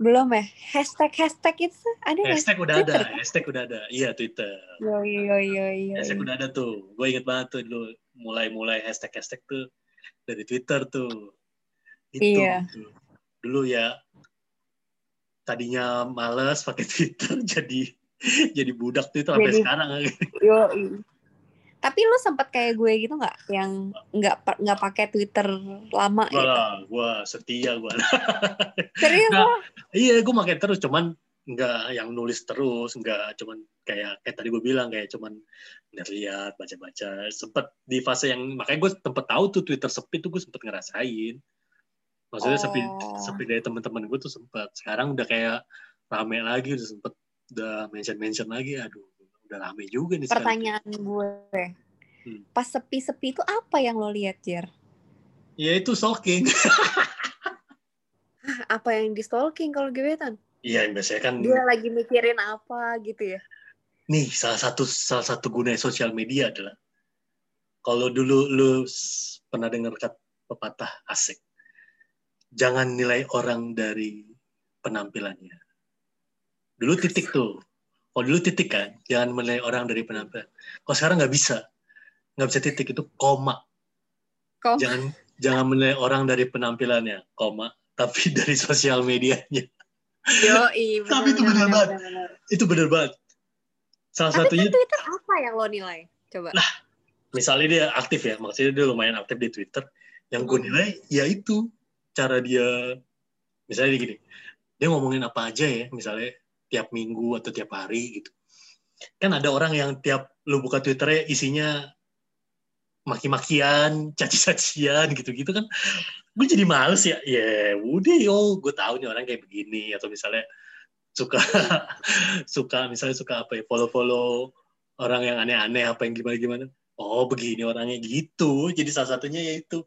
belum ya? Hashtag hashtag itu ada hashtag udah ada hashtag udah ada. Iya Twitter. Yo yo yo yo. Hashtag udah ada tuh. Gue inget banget tuh dulu mulai-mulai hashtag hashtag tuh dari Twitter tuh. Itu Iya. tuh. dulu ya tadinya males pakai Twitter jadi jadi budak Twitter sampai Jadi- sekarang. yo tapi lu sempat kayak gue gitu nggak? Yang nggak nggak pakai Twitter lama gue gitu? lah gue setia gue serius lo iya gue pakai terus cuman nggak yang nulis terus nggak cuman kayak kayak tadi gue bilang kayak cuman lihat baca-baca. Sempet di fase yang makanya gue sempet tahu tuh Twitter sepi tuh gue sempet ngerasain. Maksudnya sepi Oh. sepi dari teman-teman gue tuh sempet. Sekarang udah kayak rame lagi udah sempet udah mention mention lagi aduh udah rame juga nih sekarang. pertanyaan gue. Hmm. pas sepi-sepi itu apa yang lo lihat Jer? Ya itu stalking. Apa yang di stalking kalau gebetan? Iya biasanya kan dia lagi mikirin apa gitu ya? Nih salah satu salah satu guna sosial media adalah kalau dulu lu s- pernah dengar kata pepatah asik jangan nilai orang dari penampilannya. Dulu titik tuh kalau dulu titik kan jangan menilai orang dari penampilan kalau sekarang nggak bisa. Nggak bisa titik itu koma. Kok jangan jangan menilai orang dari penampilannya koma tapi dari sosial medianya. Yo Tapi itu bener banget. itu bener banget. Salah tapi satunya kan Twitter apa yang lo nilai? Coba. Misalnya dia aktif ya, maksudnya dia lumayan aktif di Twitter, yang gue Hmm. nilai ya itu. Cara dia, misalnya dia gini, dia ngomongin apa aja ya, misalnya tiap minggu atau tiap hari gitu. Kan ada orang yang tiap lu buka Twitternya isinya maki-makian, caci-cacian gitu-gitu kan. Gue jadi males ya, ya udah yo, gue tahu nih orang kayak begini. Atau misalnya suka suka misalnya suka apa ya follow-follow orang yang aneh-aneh apa yang gimana-gimana. Oh begini orangnya gitu. Jadi salah satunya yaitu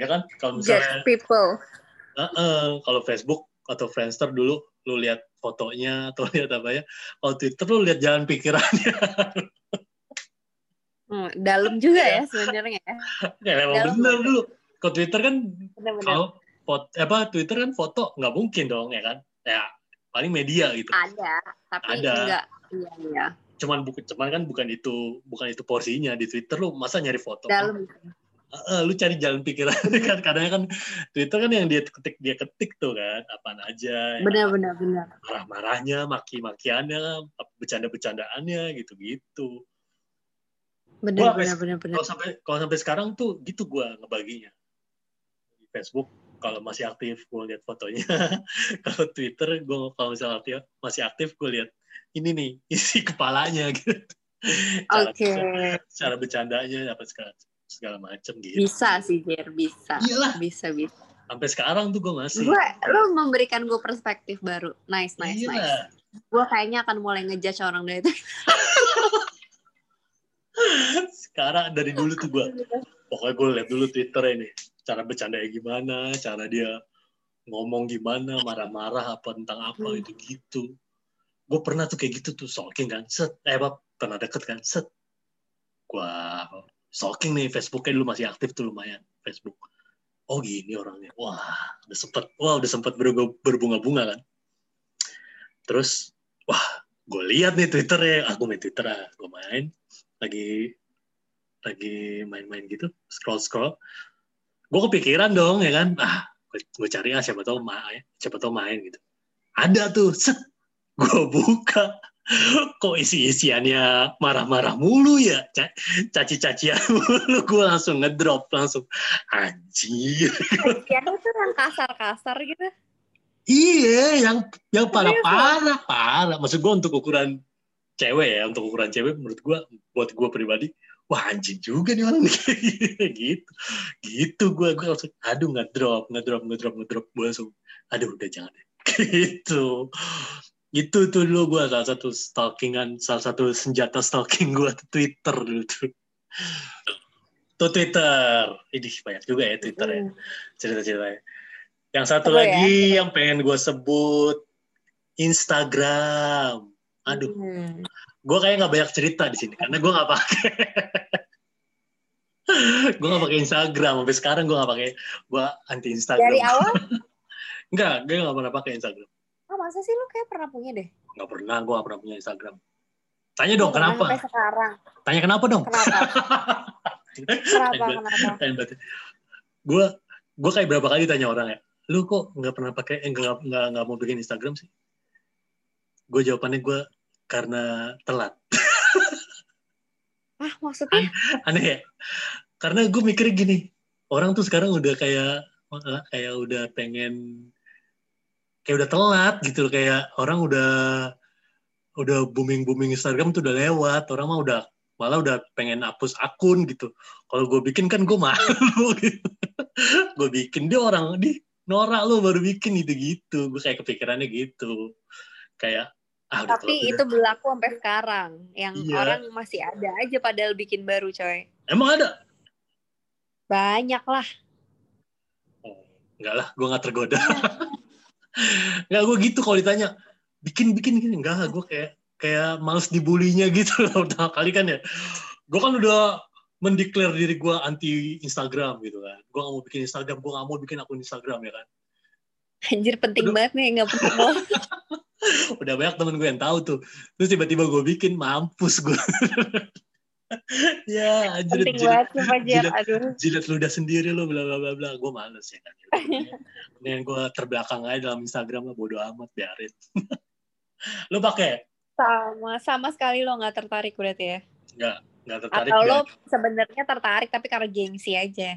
ya kan? Kalau misalnya people. Eh, kalau Facebook atau Friendster dulu lu lihat fotonya atau lihat apa ya? Kalau Twitter lu lihat jalan pikirannya. Hmm, dalam juga ya sebenarnya ya. Emang Dalam bener dulu. Kalau Twitter kan kalau foto apa Twitter kan foto nggak mungkin dong ya kan? Ya paling media gitu. Ada tapi Ada. enggak iya iya. Cuman bukan cuman kan bukan itu bukan itu porsinya di Twitter lu masa nyari foto? Dalam Eh, lu cari jalan pikiran kan. Kadang kan Twitter kan yang dia ketik dia ketik tuh kan apaan aja ya. benar-benar benar marah-marahnya maki-makiannya bercanda-bercandaannya gitu-gitu. Benar Gua benar benar benar. kalau sampai kalau sampai sekarang tuh gitu gua ngebaginya. Di Facebook kalau masih aktif gue lihat fotonya. Kalau Twitter gue kalau misalnya aktif, masih aktif gue lihat ini nih isi kepalanya gitu. Cara, oke. Cara bercandanya apa segala segala macem gitu. Bisa sih Jer bisa. Iyalah. Bisa bisa. Sampai sekarang tuh gue masih. Gue lo memberikan gue perspektif baru. Nice nice nice. Gue kayaknya akan mulai ngejudge orang dari itu sekarang dari dulu tuh gue pokoknya gue lihat dulu Twitter ini cara bercandanya gimana cara dia ngomong gimana marah-marah apa tentang apa Hmm. itu gitu. Gue pernah tuh kayak gitu tuh stalking kan set eh apa pernah deket kan set. Gue stalking nih Facebooknya dulu masih aktif tuh lumayan Facebook. Oh gini orangnya. Wah udah sempet wah udah sempet berbu- berbunga-bunga kan. Terus wah gue lihat nih Twitternya. Aku main Twitter ah gue main. Lagi lagi main-main gitu scroll scroll gue kepikiran dong ya kan. Ah gue cari ah siapa tahu main siapa tahu main gitu. Ada tuh set gue buka kok isi-isiannya marah-marah mulu ya? Ca- caci-cacian mulu. Gue langsung ngedrop langsung anjir. Kasihan itu yang kasar-kasar gitu. Iya yang yang parah Serius, parah parah. Maksud gue untuk ukuran cewek ya untuk ukuran cewek menurut gue buat gue pribadi wah anjing juga nih orang. Gitu. Gitu gue gue langsung aduh ngedrop ngedrop ngedrop ngedrop. Gue langsung aduh udah jangan deh. Gitu itu tuh dulu gue salah satu stalkingan salah satu senjata stalking gue Twitter dulu tuh. Tuh Twitter. Ini banyak juga ya Twitter ya. Hmm. cerita-ceritanya yang satu Seru ya? lagi yang pengen gue sebut Instagram. Aduh. Hmm. gue kayak nggak banyak cerita di sini karena gue nggak pakai. Gue nggak pakai Instagram. Sampai sekarang gue nggak pakai gue anti Instagram. Dari awal, nggak gue nggak pernah pakai Instagram masa sih lu kayak pernah punya deh? nggak pernah gue nggak pernah punya Instagram tanya dong pernah kenapa Sampai sekarang. tanya kenapa dong Kenapa? Kenapa? Kenapa? gue gue kayak berapa kali tanya orang ya lu kok nggak pernah pakai eh, nggak nggak nggak mau bikin Instagram sih gue jawabannya gue karena telat Ah, maksudnya? aneh ya karena gue mikirnya gini orang tuh sekarang udah kayak eh, kayak udah pengen kayak udah telat gitu loh kayak orang udah udah booming booming Instagram tuh udah lewat orang mah udah malah udah pengen hapus akun gitu kalau gue bikin kan gue malu gitu gue bikin dia orang di norak lo baru bikin gitu gitu gue kayak kepikirannya gitu kayak ah udah Tapi telat itu berlaku sampai sekarang. Yang Iya. orang masih ada aja padahal bikin baru, coy. udah. emang ada Banyak lah. Oh, enggak lah, gue nggak tergoda. Enggak, gue gitu kalau ditanya, bikin bikin gini, enggak, gue kayak kayak males dibulinya gitu loh. Udah kali kan ya, gue kan udah mendeklar diri gue anti Instagram gitu kan. Gue gak mau bikin Instagram, gue gak mau bikin akun Instagram ya kan. Anjir penting Aduh. banget nih nggak perlu. Udah banyak temen gue yang tahu tuh. Terus tiba-tiba gue bikin, mampus gue. ya, anjir, penting jilat, banget Fajar. jilat. Aduh. jilat ludah sendiri lo bla bla bla bla gue males ya kan Mendingan gue terbelakang aja dalam Instagram lah bodo amat biarin lo pakai Sama, sama sekali lo nggak tertarik berarti ya? nggak nggak tertarik Atau lo sebenarnya tertarik tapi karena gengsi aja.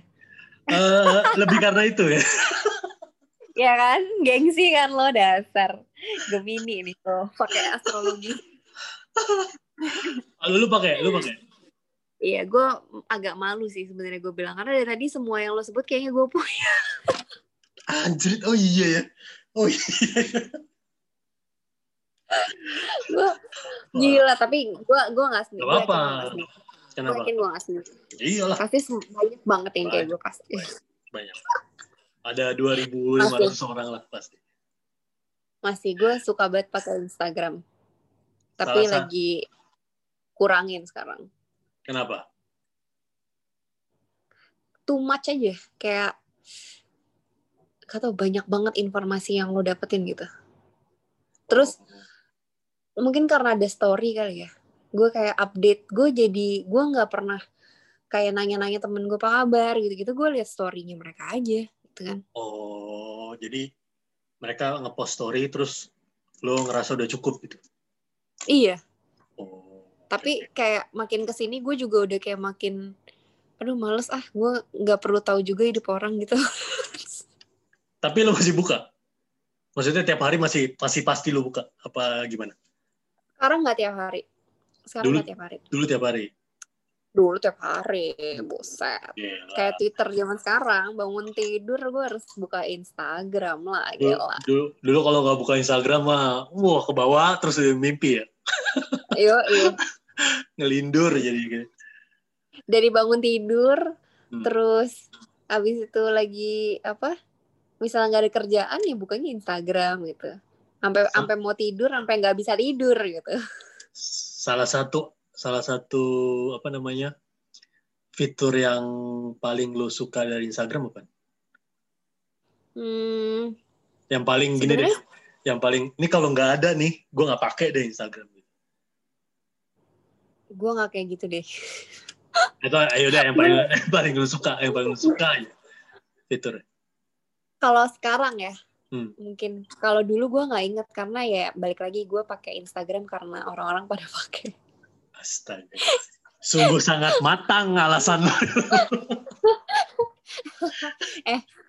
Eh, lebih karena itu ya Ya kan? Gengsi kan lo dasar. Gemini nih tuh pakai astrologi. Lalu lu pakai lu pakai Iya, gue agak malu sih sebenarnya gue bilang karena dari tadi semua yang lo sebut kayaknya gue punya. anjir oh iya ya oh iya gue gila tapi gue gue nggak sendiri. Gak Gue. Gue kenapa yakin gue nggak sendiri. iyalah Pasti banyak banget yang kayak gue pasti. banyak ada 2.500 orang lah pasti Masih gue suka banget pakai Instagram. Tapi Salah sa- lagi kurangin sekarang. Kenapa? Too much aja kayak gak tau banyak banget informasi yang lo dapetin gitu. Terus mungkin karena ada story kali ya gue kayak update gue jadi gue nggak pernah kayak nanya-nanya temen gue apa kabar gitu-gitu gue lihat storynya mereka aja gitu kan. Oh jadi mereka ngepost story terus lo ngerasa udah cukup gitu? Iya tapi kayak makin ke sini gue juga udah kayak makin aduh males ah gue nggak perlu tahu juga hidup orang gitu Tapi lo masih buka? Maksudnya tiap hari masih masih pasti lo buka? Apa gimana? sekarang nggak tiap hari sekarang Dulu- nggak tiap hari Dulu tiap hari? dulu tiap hari buset Gila. kayak Twitter zaman sekarang bangun tidur gue harus buka Instagram lah Dulu, gila dulu, dulu kalau nggak buka Instagram mah, wah ke bawah terus mimpi ya. Yo, iya. Ngelindur jadi gitu. dari bangun tidur Hmm. terus abis itu lagi apa misalnya nggak ada kerjaan ya bukanya Instagram gitu sampai Sa- sampai mau tidur sampai nggak bisa tidur gitu Salah satu salah satu apa namanya fitur yang paling lo suka dari Instagram apa? hmm, Yang paling gini deh, yang paling ini kalau nggak ada nih, gue nggak pakai deh Instagram. Gue nggak kayak gitu deh Itu ayo deh yang paling yang paling lo suka, yang paling lo suka fitur. kalau sekarang ya Hmm. mungkin kalau dulu gue nggak inget karena ya balik lagi gue pakai Instagram karena orang-orang pada pakai Astaga. Sungguh sangat matang alasan lo.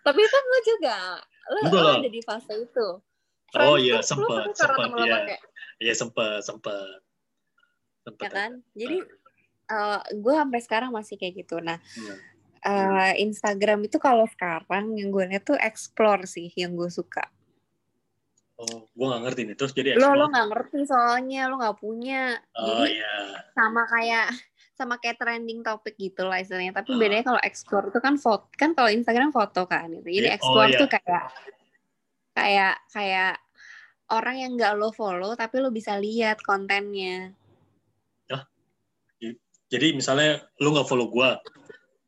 tapi kan lo juga Betul loh. ada di fase itu Oh iya, karena sempet, temen lo iya. pakai, Iya Sempet. ya kan jadi uh, gue sampai sekarang masih kayak gitu. Nah, Iya. uh, Instagram itu kalau sekarang yang gue lihat tuh explore sih yang gue suka. Oh, gue gak ngerti nih. Terus jadi Lo lo explore. nggak ngerti soalnya lo nggak punya. Oh Jadi iya. sama kayak sama kayak trending topik gitu lah istilahnya. Tapi Ah. bedanya kalau explore itu kan foto kan kalau Instagram foto kan gitu. Jadi Iya, oh, explore tuh kayak kayak kayak orang yang nggak lo follow tapi lo bisa lihat kontennya. Jadi misalnya lu nggak follow gue,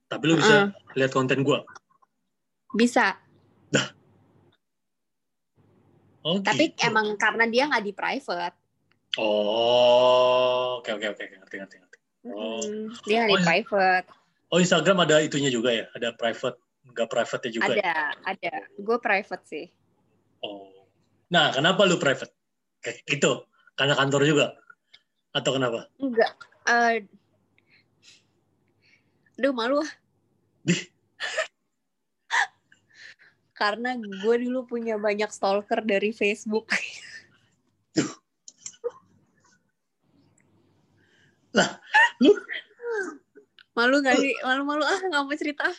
tapi lu bisa lihat konten gue. Bisa. Oh, Tapi gitu. emang karena dia nggak di private. Oh, oke oke oke ngerti ngerti ngerti. Oh. Hmm, dia nggak di Oh, iya. private. Oh Instagram ada itunya juga ya, ada private, nggak private juga. ya? Ada, ada. Gue private sih. Oh. Nah, kenapa lu private? Kayak gitu, karena kantor juga, atau kenapa? Enggak. Eh, Aduh malu ah. Karena gue dulu punya banyak stalker dari Facebook. Lah, lu Malu gak sih? Malu-malu ah gak mau cerita. ah.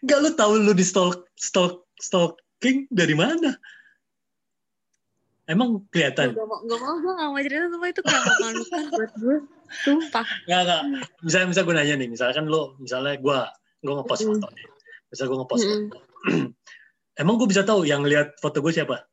nggak lu tahu lu di stalk stalk stalking dari mana? Emang kelihatan? gak mau, gak mau, gue gak mau cerita Sumpah itu kayak memalukan buat gue. Sumpah. Nggak nggak. Misalnya misalnya gue nanya nih, misalkan lu, misalnya gue gue ngepost Mm. foto nih. Misalnya gue ngepost Mm. foto. Emang gue bisa tahu yang lihat foto gue siapa?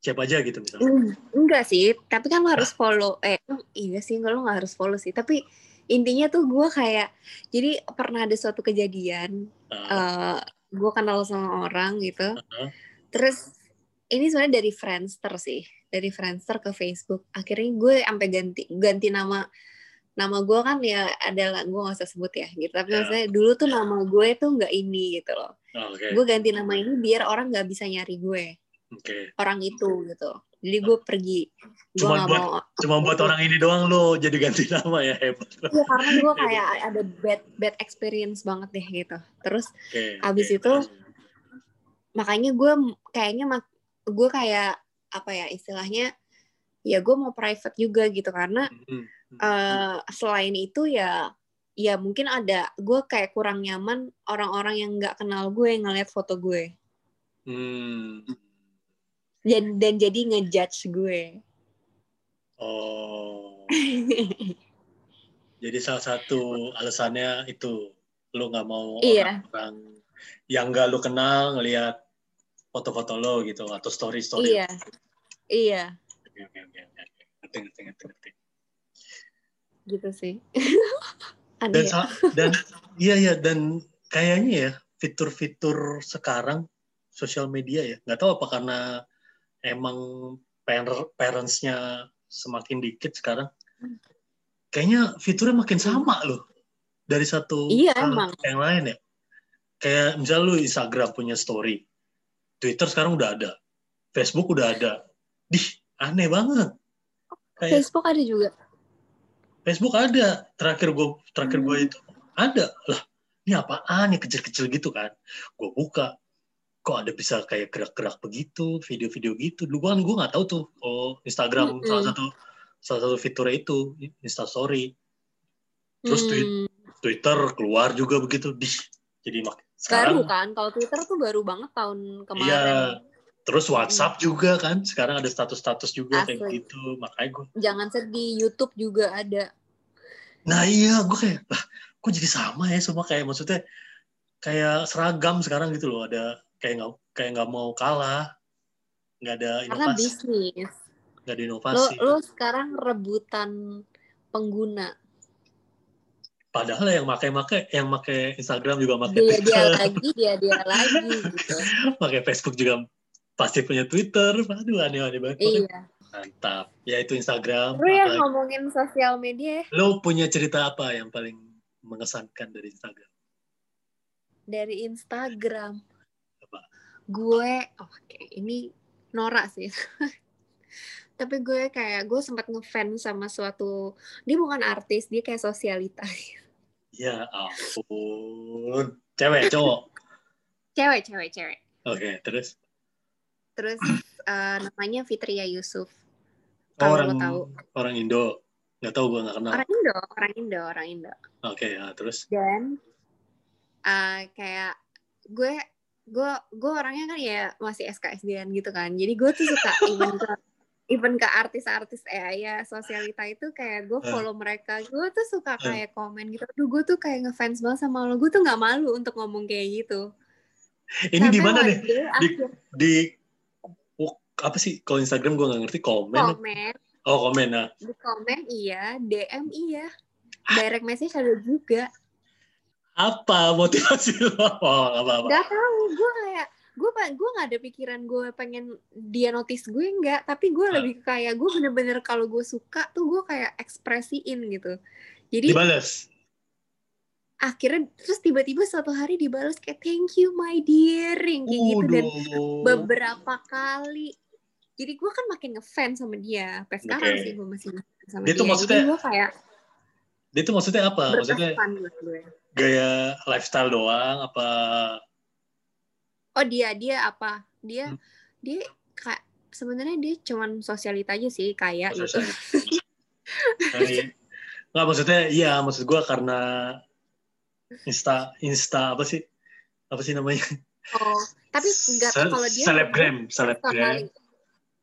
Siapa aja gitu misalnya. Hmm, Enggak sih, tapi kan lo harus follow. Eh, iya sih, enggak lo gak harus follow sih. Tapi intinya tuh gue kayak, jadi pernah ada suatu kejadian, Uh, eh gue kenal sama orang gitu. uh, Terus ini sebenarnya dari Friendster sih, dari Friendster ke Facebook. Akhirnya gue sampai ganti ganti nama nama gue kan ya adalah gue gak usah sebut ya gitu. Tapi Ya. maksudnya dulu tuh nama gue tuh nggak ini gitu loh. Oke, Gue ganti nama ini biar orang nggak bisa nyari gue, oke. orang itu gitu. Jadi gue pergi. Gak buat- mau. Cuma buat orang ini doang lo jadi ganti nama ya hebat. Iya karena gue kayak ada bad bad experience banget deh gitu. Terus Oke. Abis oke. itu, makanya gue kayaknya mak- gue kayak apa ya istilahnya ya gue mau private juga gitu karena Hmm, hmm. eh, selain itu ya ya mungkin ada gue kayak kurang nyaman orang-orang yang nggak kenal gue ngeliat foto gue Hmm. dan dan jadi ngejudge gue Oh. Jadi salah satu alasannya itu lo nggak mau Iya. orang yang nggak lo kenal ngelihat foto-foto lo gitu atau story story. iya iya Oke oke oke oke. Ngerti ngerti ngerti ngerti. gitu sih Dan aneh ya. sa- dan iya ya dan kayaknya ya fitur-fitur sekarang sosial media ya nggak tahu apa karena emang par- parents-nya semakin dikit sekarang kayaknya fiturnya makin sama loh dari satu Iya, emang. yang lain ya kayak misalnya lu Instagram punya story Twitter sekarang udah ada. Facebook udah ada. Dih aneh banget. Kayak Facebook ada juga? Facebook ada. Terakhir gue terakhir gue Hmm. itu ada. Lah ini apaan ya kecil-kecil gitu kan? Gue buka. Kok ada bisa kayak gerak-gerak begitu? Video-video gitu. Dulu kan gue nggak tahu tuh. Oh Instagram Mm-mm. salah satu salah satu fiturnya itu. Instastory. Terus tweet- Hmm, Twitter keluar juga begitu. Di jadi mak baru sekarang kan? Kalau Twitter tuh baru banget tahun kemarin. iya terus WhatsApp juga kan? Sekarang ada status-status juga kayak Asli. gitu makanya gue jangan sedih YouTube juga ada. Nah iya, gue kayak, lah, kok jadi sama ya semua? Kayak maksudnya kayak seragam sekarang gitu loh, ada kayak nggak kayak nggak mau kalah, nggak ada karena inovasi, bisnis. Nggak ada lo inovasi. lo sekarang rebutan pengguna Padahal yang makai-makai, yang makai Instagram juga makai dia dia Twitter, lagi dia dia lagi gitu pakai Facebook juga pasti punya Twitter. Aduh aneh-aneh banget. iya Mantap. Ya itu Instagram. lu yang Apalagi- ngomongin sosial media ya, Lo punya cerita apa yang paling mengesankan dari Instagram? dari Instagram Apa? gue oh, oke ini norak sih tapi gue kayak gue sempat ngefans sama suatu dia bukan artis dia kayak sosialita Ya ampun. Cewek, cowok. cewek cewek cewek Oke, terus. terus eh, namanya Fitria Yusuf Kalau orang lo tahu. orang Indo. Nggak tahu gue nggak kenal. Orang Indo, orang Indo, orang Indo. Oke, ya, terus. Dan uh, kayak gue gue gue orangnya kan ya masih SKSD-an gitu kan. Jadi gue tuh suka even even ke artis-artis eh ya sosialita itu kayak gue Eh. follow mereka. Gue tuh suka Eh. kayak komen gitu. Aduh, gue tuh kayak ngefans banget sama lo. Gue tuh nggak malu untuk ngomong kayak gitu. Ini di mana deh? Di, di oh, apa sih? Kalau Instagram gue nggak ngerti komen. komen Oh komen nah. di komen iya, DM iya, direct message ada juga. Apa motivasi lo? Oh, apa apa. Gak tahu, gue kayak gue gue nggak ada pikiran gue pengen dia notice gue nggak, tapi gue lebih kayak gue bener-bener kalau gue suka tuh gue kayak ekspresiin gitu. Jadi Dibales. akhirnya terus tiba-tiba suatu hari dibalas kayak thank you my dear yang kayak gitu dan beberapa kali. Jadi gue kan makin ngefans sama dia. Sampai sekarang Oke. sih gue masih ngefans sama Dia dia. tuh maksudnya- gue kayak Dia tuh maksudnya apa? Maksudnya buat gue. gaya lifestyle doang apa? Oh dia dia apa? Dia Hmm. dia kayak sebenarnya dia cuman sosialita aja sih kayak gitu. Nah, iya. Nggak maksudnya iya maksud gue karena insta insta apa sih apa sih namanya Oh, tapi nggak Se- kalau dia selebgram selebgram personality,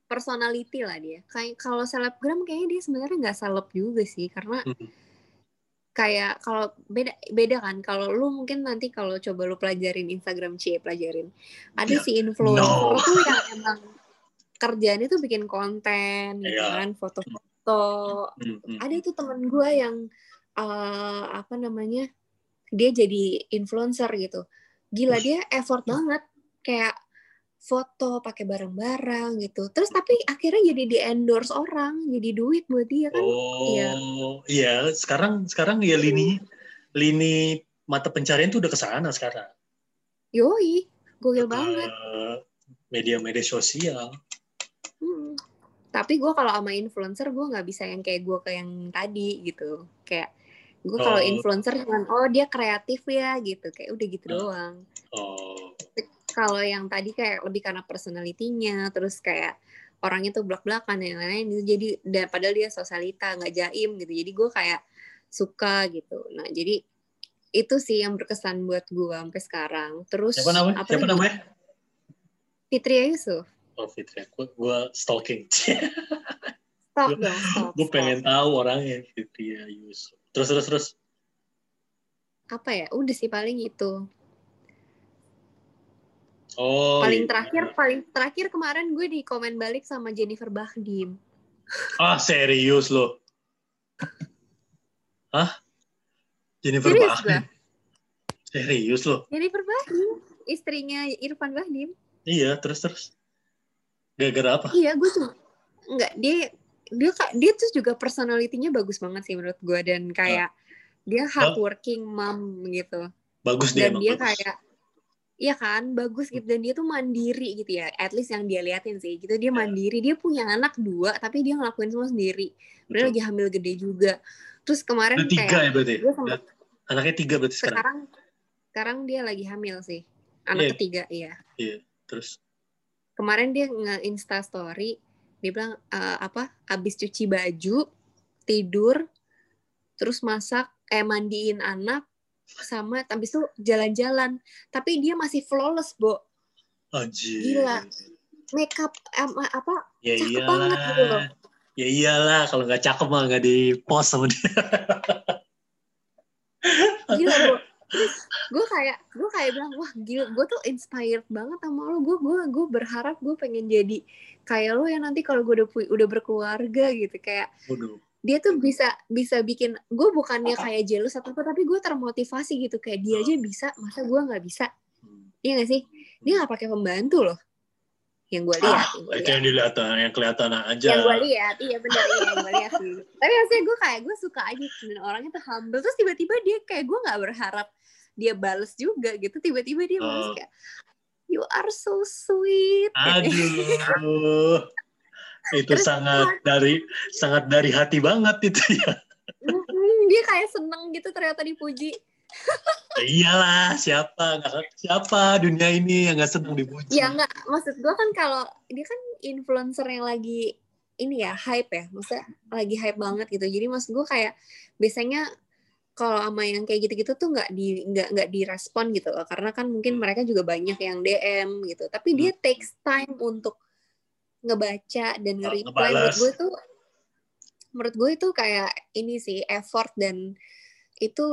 personality lah dia. Kayak kalau selebgram kayaknya dia sebenarnya nggak seleb juga sih karena Hmm. Kayak kalau beda beda kan kalau lu mungkin nanti kalau coba lu pelajarin Instagram C pelajarin ada Ya, si influencer no. tuh yang emang kerjaannya tuh bikin konten gitu Iya. kan foto-foto Hmm, hmm. ada tuh temen gue yang eh, apa namanya dia jadi influencer gitu gila dia effort banget kayak foto pakai barang-barang gitu terus tapi akhirnya jadi di endorse orang jadi duit buat dia kan Iya. Oh, iya. Sekarang sekarang ya lini lini mata pencarian tuh udah ke sana sekarang. yoi gokil banget Media-media sosial. Hmm. Tapi gue kalau sama influencer gue nggak bisa yang kayak gue ke yang tadi gitu. Kayak gue kalau Oh. influencer cuman oh dia kreatif ya gitu. Kayak udah gitu Oh. doang. Oh, Kalau yang tadi kayak lebih karena personalitinya, terus kayak orangnya tuh belak-belakan dan lain-lain gitu. Jadi dan padahal dia sosialita nggak jaim gitu. Jadi gue kayak suka gitu. Nah jadi itu sih yang berkesan buat gue sampai sekarang. Terus siapa namanya? apa Siapa lagi? namanya? Fitria Yusuf. Oh, Fitri. Gue gue stalking. Stop dong, stop. gue pengen tahu orangnya Fitri Yusuf. Terus terus terus. apa ya? Udah sih paling itu. Oh, paling iya. terakhir paling terakhir kemarin gue di komen balik sama Jennifer Bahdim Ah, serius lo. Hah? Jennifer Serius Bahdim. Serius lo. Jennifer Bahdim istrinya Irfan Bahdim Iya, terus terus. Gara-gara apa? iya gue tuh nggak dia dia kak dia tuh juga personalitinya bagus banget sih menurut gue dan kayak dia hardworking mom gitu Bagus dia dan dia bagus. kayak Iya kan, bagus gitu dan dia tuh mandiri gitu ya. At least yang dia liatin sih, gitu dia Ya. mandiri. Dia punya anak dua, tapi dia ngelakuin semua sendiri. Betul. lagi hamil gede juga. Terus kemarin Ada tiga kayak ya berarti? gue sempet Anaknya tiga berarti sekarang. sekarang sekarang dia lagi hamil sih anak Iya. ketiga iya Terus kemarin dia nge-insta story dia bilang eh, apa abis cuci baju tidur terus masak eh mandiin anak sama habis itu jalan-jalan tapi dia masih flawless bo Anjir. Gila. makeup em, apa Ya Cakep banget gitu loh. iyalah. Ya iyalah kalau nggak cakep mah nggak di post sama dia. gila bo terus gue kayak gue kayak bilang wah gila gue tuh inspired banget sama lo gue gue gue berharap gue pengen jadi kayak lo ya nanti kalau gue udah udah berkeluarga gitu kayak Waduh. Dia tuh bisa bisa bikin gue bukannya kayak jealous atau apa tapi gue termotivasi gitu. Kayak dia aja bisa masa gue nggak bisa? Hmm. iya gak sih? Dia nggak pakai pembantu loh. Yang gue lihat yang gue Itu lihat. yang dilihat yang kelihatan aja. yang gue lihat iya benar iya yang gue lihat sih. Tapi maksudnya gue kayak gue suka aja dan orangnya tuh humble. Terus tiba-tiba dia kayak gue nggak berharap dia bales juga gitu. Tiba-tiba dia bales Oh. kayak you are so sweet. Aduh. Itu Terus sangat dari sangat dari hati banget itu ya. Dia kayak seneng gitu ternyata dipuji Ya iyalah, siapa siapa dunia ini yang nggak senang dipuji. ya nggak maksud gue kan kalau dia kan influencer yang lagi ini ya hype ya, maksudnya lagi hype banget gitu. Jadi maksud gue kayak biasanya kalau sama yang kayak gitu-gitu tuh nggak di nggak nggak direspon gitu loh karena kan mungkin mereka juga banyak yang DM gitu tapi dia Hmm. takes time untuk ngebaca dan Oh, nge-reply menurut gue tuh menurut gue itu kayak ini sih effort dan itu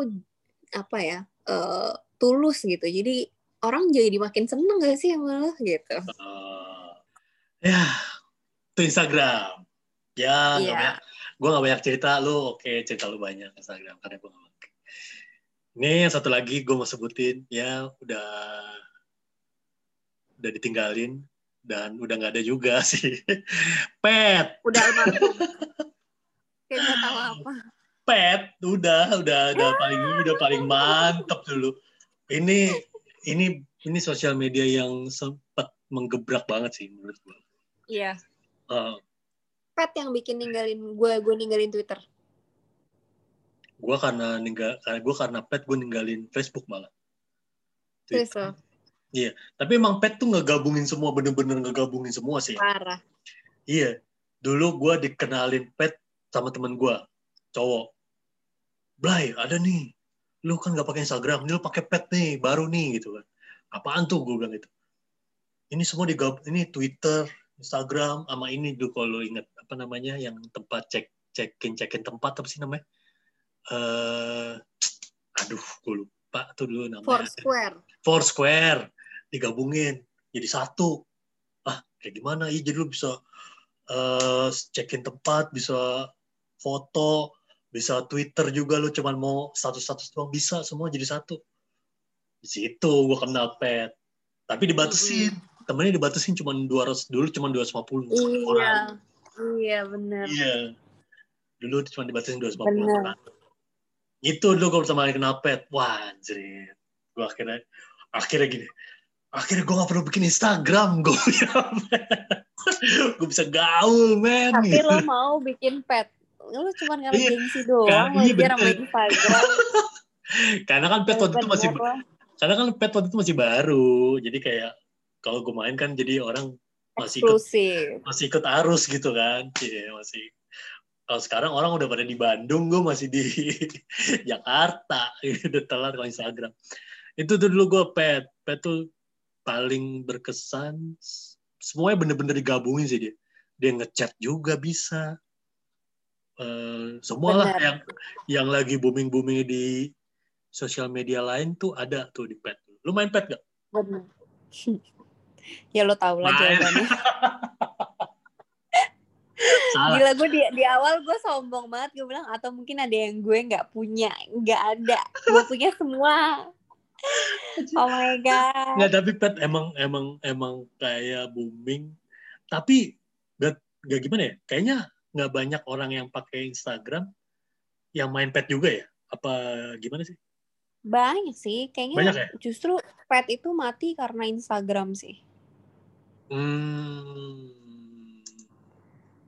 apa ya eh, tulus gitu jadi orang jadi makin seneng gak sih sama lo gitu Eh, ya, itu Instagram. Ya, banyak. Gue gak banyak cerita, lu oke cerita lu banyak Instagram karena gue gak banyak. Ini yang satu lagi gue mau sebutin, ya udah udah ditinggalin dan udah nggak ada juga sih. Pet, udah almarhum. Kayak tahu apa. Pet, udah, udah, udah paling, udah paling mantep dulu. Ini, ini, ini sosial media yang sempat menggebrak banget sih menurut gue. iya. Eh, pet yang bikin ninggalin gue gue ninggalin Twitter. Gue karena ninggal karena gue karena pet gue ninggalin Facebook malah. Terus lo tapi emang pet tuh ngegabungin semua bener-bener ngegabungin semua sih. Parah. Iya dulu gue dikenalin pet sama temen gue cowok. Blay ada nih. Lu kan nggak pakai Instagram ini lu pakai pet nih baru nih gitu kan. Apaan tuh gue bilang gitu. Ini semua digab ini Twitter Instagram sama ini dulu kalau lu inget apa namanya yang tempat cek cekin cekin tempat apa sih namanya? Eh aduh gue lupa tuh dulu namanya. Foursquare. Foursquare digabungin jadi satu. Ah kayak gimana? Iya jadi lu bisa eh cekin tempat bisa foto bisa Twitter juga. Lu cuman mau status-status doang bisa semua jadi satu. Di situ gue kenal pet tapi dibatasin. Temennya dibatasin cuma 200 dulu cuma 250 iya. orang. Iya bener. Iya. Dulu cuma dibatasin 250 Bener. orang. Itu dulu gue pertama kali kenal pet wah anjir. Gue akhirnya akhirnya gini akhirnya gue gak perlu bikin Instagram gue gue bisa gaul men tapi gitu. lo mau bikin pet. Lo cuma ngeliat Iya. gengsi doang Iya, biar sama. Instagram. Karena kan pet waktu itu masih lo. karena kan pet waktu itu masih baru. Jadi kayak kalau gue main kan jadi orang masih ikut masih ikut arus gitu kan. Iya, masih. Kalau sekarang orang udah pada di Bandung gue masih di Jakarta. Udah telat kalau Instagram. Itu tuh dulu gue pet. Pet tuh paling berkesan semuanya bener-bener digabungin sih dia dia ngechat juga bisa. Eh, semua lah Bener. yang yang lagi booming booming di sosial media lain tuh ada tuh di pet. Lu main pet gak? bener. Ya lo tau lah Main. jawabannya. Salah. Gila gue di, di awal gue sombong banget. Gue bilang atau mungkin ada yang gue nggak punya. Nggak ada. Gue punya semua oh my god Nggak, tapi pet emang emang emang kayak booming. Tapi gak, gak gimana ya? Kayaknya nggak banyak orang yang pakai Instagram yang main pet juga ya? Apa gimana sih? banyak sih kayaknya Banyak ya? justru pet itu mati karena Instagram sih Hmm.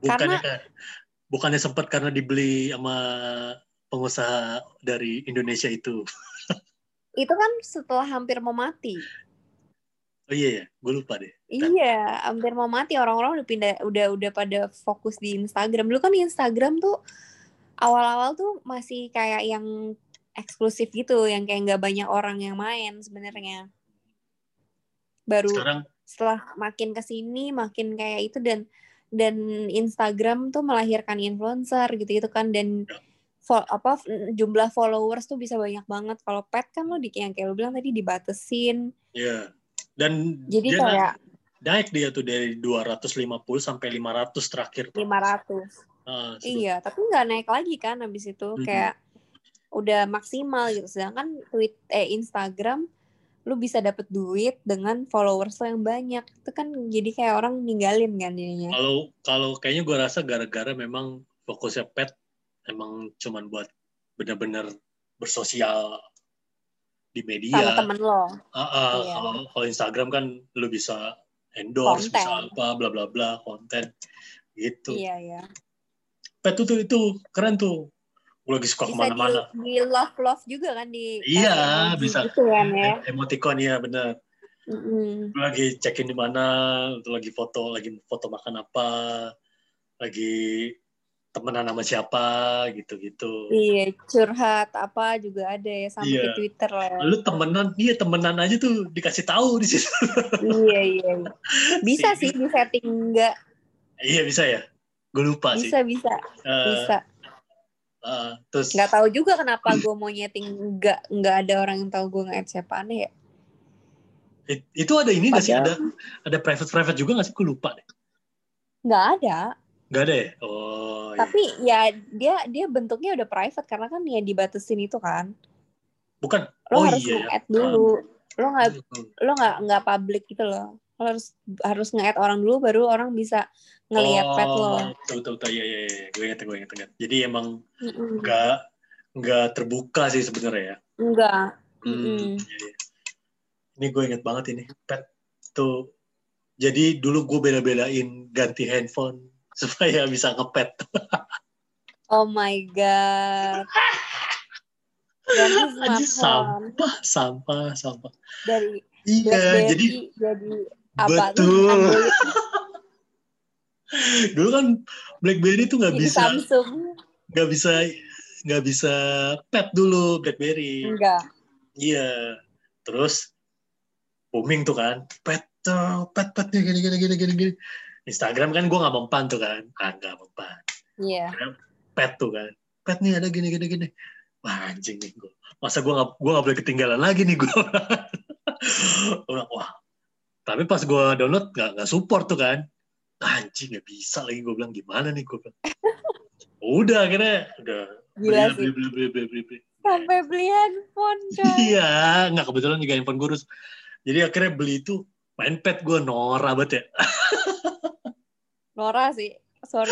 Karena- Bukannya kayak- bukannya sempat karena dibeli sama pengusaha dari Indonesia itu. Itu kan setelah hampir mau mati. Oh iya ya, gue lupa deh. iya hampir mau mati orang-orang udah pindah udah udah pada fokus di Instagram. Dulu kan di Instagram tuh awal-awal tuh masih kayak yang eksklusif gitu yang kayak nggak banyak orang yang main sebenarnya. Baru Sekarang? setelah makin ke sini makin kayak itu dan dan Instagram tuh melahirkan influencer gitu gitu kan dan fo- apa jumlah followers tuh bisa banyak banget. Kalau pet kan lo di yang kayak lo bilang tadi dibatesin. Ya. Dan jadi dia kayak naik dia tuh dari 250 sampai 500 terakhir. 500 Ah, sebelum- iya tapi nggak naik lagi kan habis itu. Mhm. kayak udah maksimal gitu. Sedangkan tweet eh Instagram lu bisa dapet duit dengan followers lo yang banyak. Itu kan jadi kayak orang ninggalin kan jadinya. Kalau kalau kayaknya gue rasa gara-gara memang fokusnya pet emang cuman buat benar-benar bersosial di sama media. temen lo Ah, ah, Iya. kalau kalau Instagram kan lu bisa endorse, Konten. bisa apa, bla bla bla, konten gitu. iya iya Pet tuh, itu keren tuh. Gue lagi suka ke mana-mana. di, di love love juga kan di Iya, bisa. gitu kan ya Em- Emoticon ya bener. Mm-mm. Lu lagi check-in di mana, lagi foto, lagi foto makan apa, lagi temenan sama siapa gitu-gitu. Iya, curhat apa juga ada ya sampai Iya. ke Twitter lah. Lu temenan, iya temenan aja tuh dikasih tahu di situ. iya, iya. Bisa Sih. di setting enggak. iya bisa ya. Gue lupa sih. Bisa, bisa, Eh, bisa. eh, terus Nggak tahu juga kenapa gue mau nyeting enggak enggak ada orang yang tahu gue nge-add siapa aneh ya. it- itu ada ini nggak sih? Ada ada private private juga nggak sih? Gue lupa deh. Nggak ada. Nggak ada ya? Oh iya. Tapi ya dia dia bentuknya udah private karena kan ya dibatasin itu kan. bukan. Lo oh harus iya. nge-add dulu. Lo nggak Hmm. lo nggak nggak public gitu loh. Lo harus harus nge-add orang dulu baru orang bisa ngelihat pet lo. Oh, betul betul betul. Iya iya iya. Gue ingat gue ingat ingat. Jadi emang nggak nggak terbuka sih sebenarnya ya. Enggak. Hmm, Mm-mm. iya, iya. Ini gue inget banget ini. Pet tuh. Jadi dulu gue bela-belain ganti handphone supaya bisa ngepet. Oh my god. Smartphone sampah, sampah, sampah. dari Iya, jadi jadi apa betul. Dulu kan BlackBerry tuh nggak jadi bisa, nggak bisa, nggak bisa pet dulu BlackBerry. Enggak. Iya. Terus booming tuh kan, pet pet pet nih, gini gini gini gini gini. Instagram kan gue nggak mempan tuh kan, ah nggak mempan. Iya. Pet tuh kan, pet nih ada gini gini gini. Wah anjing nih gue. Masa gue nggak gue nggak boleh ketinggalan lagi nih gue. Wah. Tapi pas gue download nggak nggak support tuh kan. Anjing nggak bisa lagi gue bilang gimana nih gue bilang. Udah akhirnya udah Gila beli, sih. beli, beli, beli, beli, beli. Sampai beli handphone, coy. Iya, nggak kebetulan juga handphone gurus. Jadi akhirnya beli itu main pet gue norak banget ya. Nora sih. Sorry.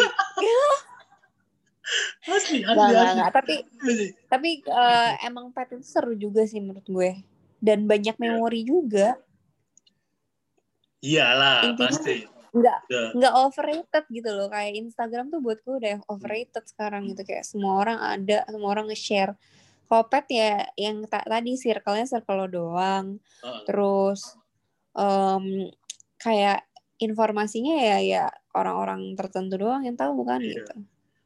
Asli, asli, enggak. Tapi Asli. tapi eh, emang pet itu seru juga sih menurut gue. Dan banyak memori juga. Iyalah, Intinya- pasti. Enggak Udah. nggak overrated gitu loh kayak Instagram tuh buat gue udah overrated sekarang gitu kayak semua orang ada semua orang nge-share kalau pet ya yang ta- tadi circle-nya circle lo doang Heeh. terus em, kayak informasinya ya ya orang-orang tertentu doang yang tahu bukan Iya. gitu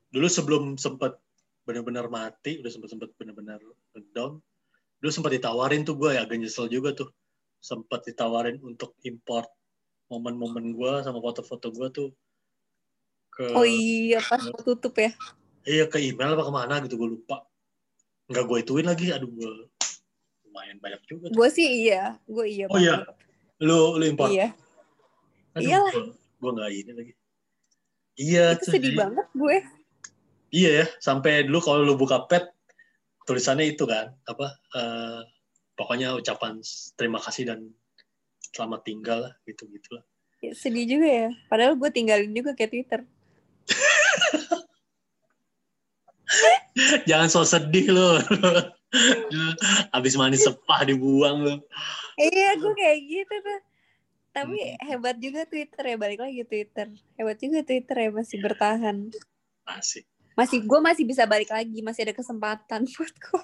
Dulu sebelum sempat benar-benar mati, udah sempat sempat benar-benar down. Dulu sempat ditawarin tuh gue ya agak nyesel juga tuh. Sempat ditawarin untuk import momen-momen gue sama foto-foto gue tuh ke oh iya pas mau tutup ya iya ke email apa ke mana gitu gue lupa. Nggak gue ituin lagi, aduh gue lumayan banyak juga. Gue sih iya gue iya Oh iya? Lu lu import? iya Aduh, Iyalah. Gue, nggak ini lagi. Iya itu sedih jadi- banget gue Iya ya, sampai dulu kalau lu buka pet tulisannya itu kan apa? eh, pokoknya ucapan terima kasih dan selamat tinggal lah gitu gitulah. sedih juga ya padahal gue tinggalin juga kayak Twitter Jangan so sedih lu. Abis manis sepah dibuang lu. Iya, gue kayak gitu tuh. Tapi hebat juga Twitter ya, balik lagi Twitter. Hebat juga Twitter ya, masih bertahan. Asik. Masih, gue masih bisa balik lagi, masih ada kesempatan buat gue.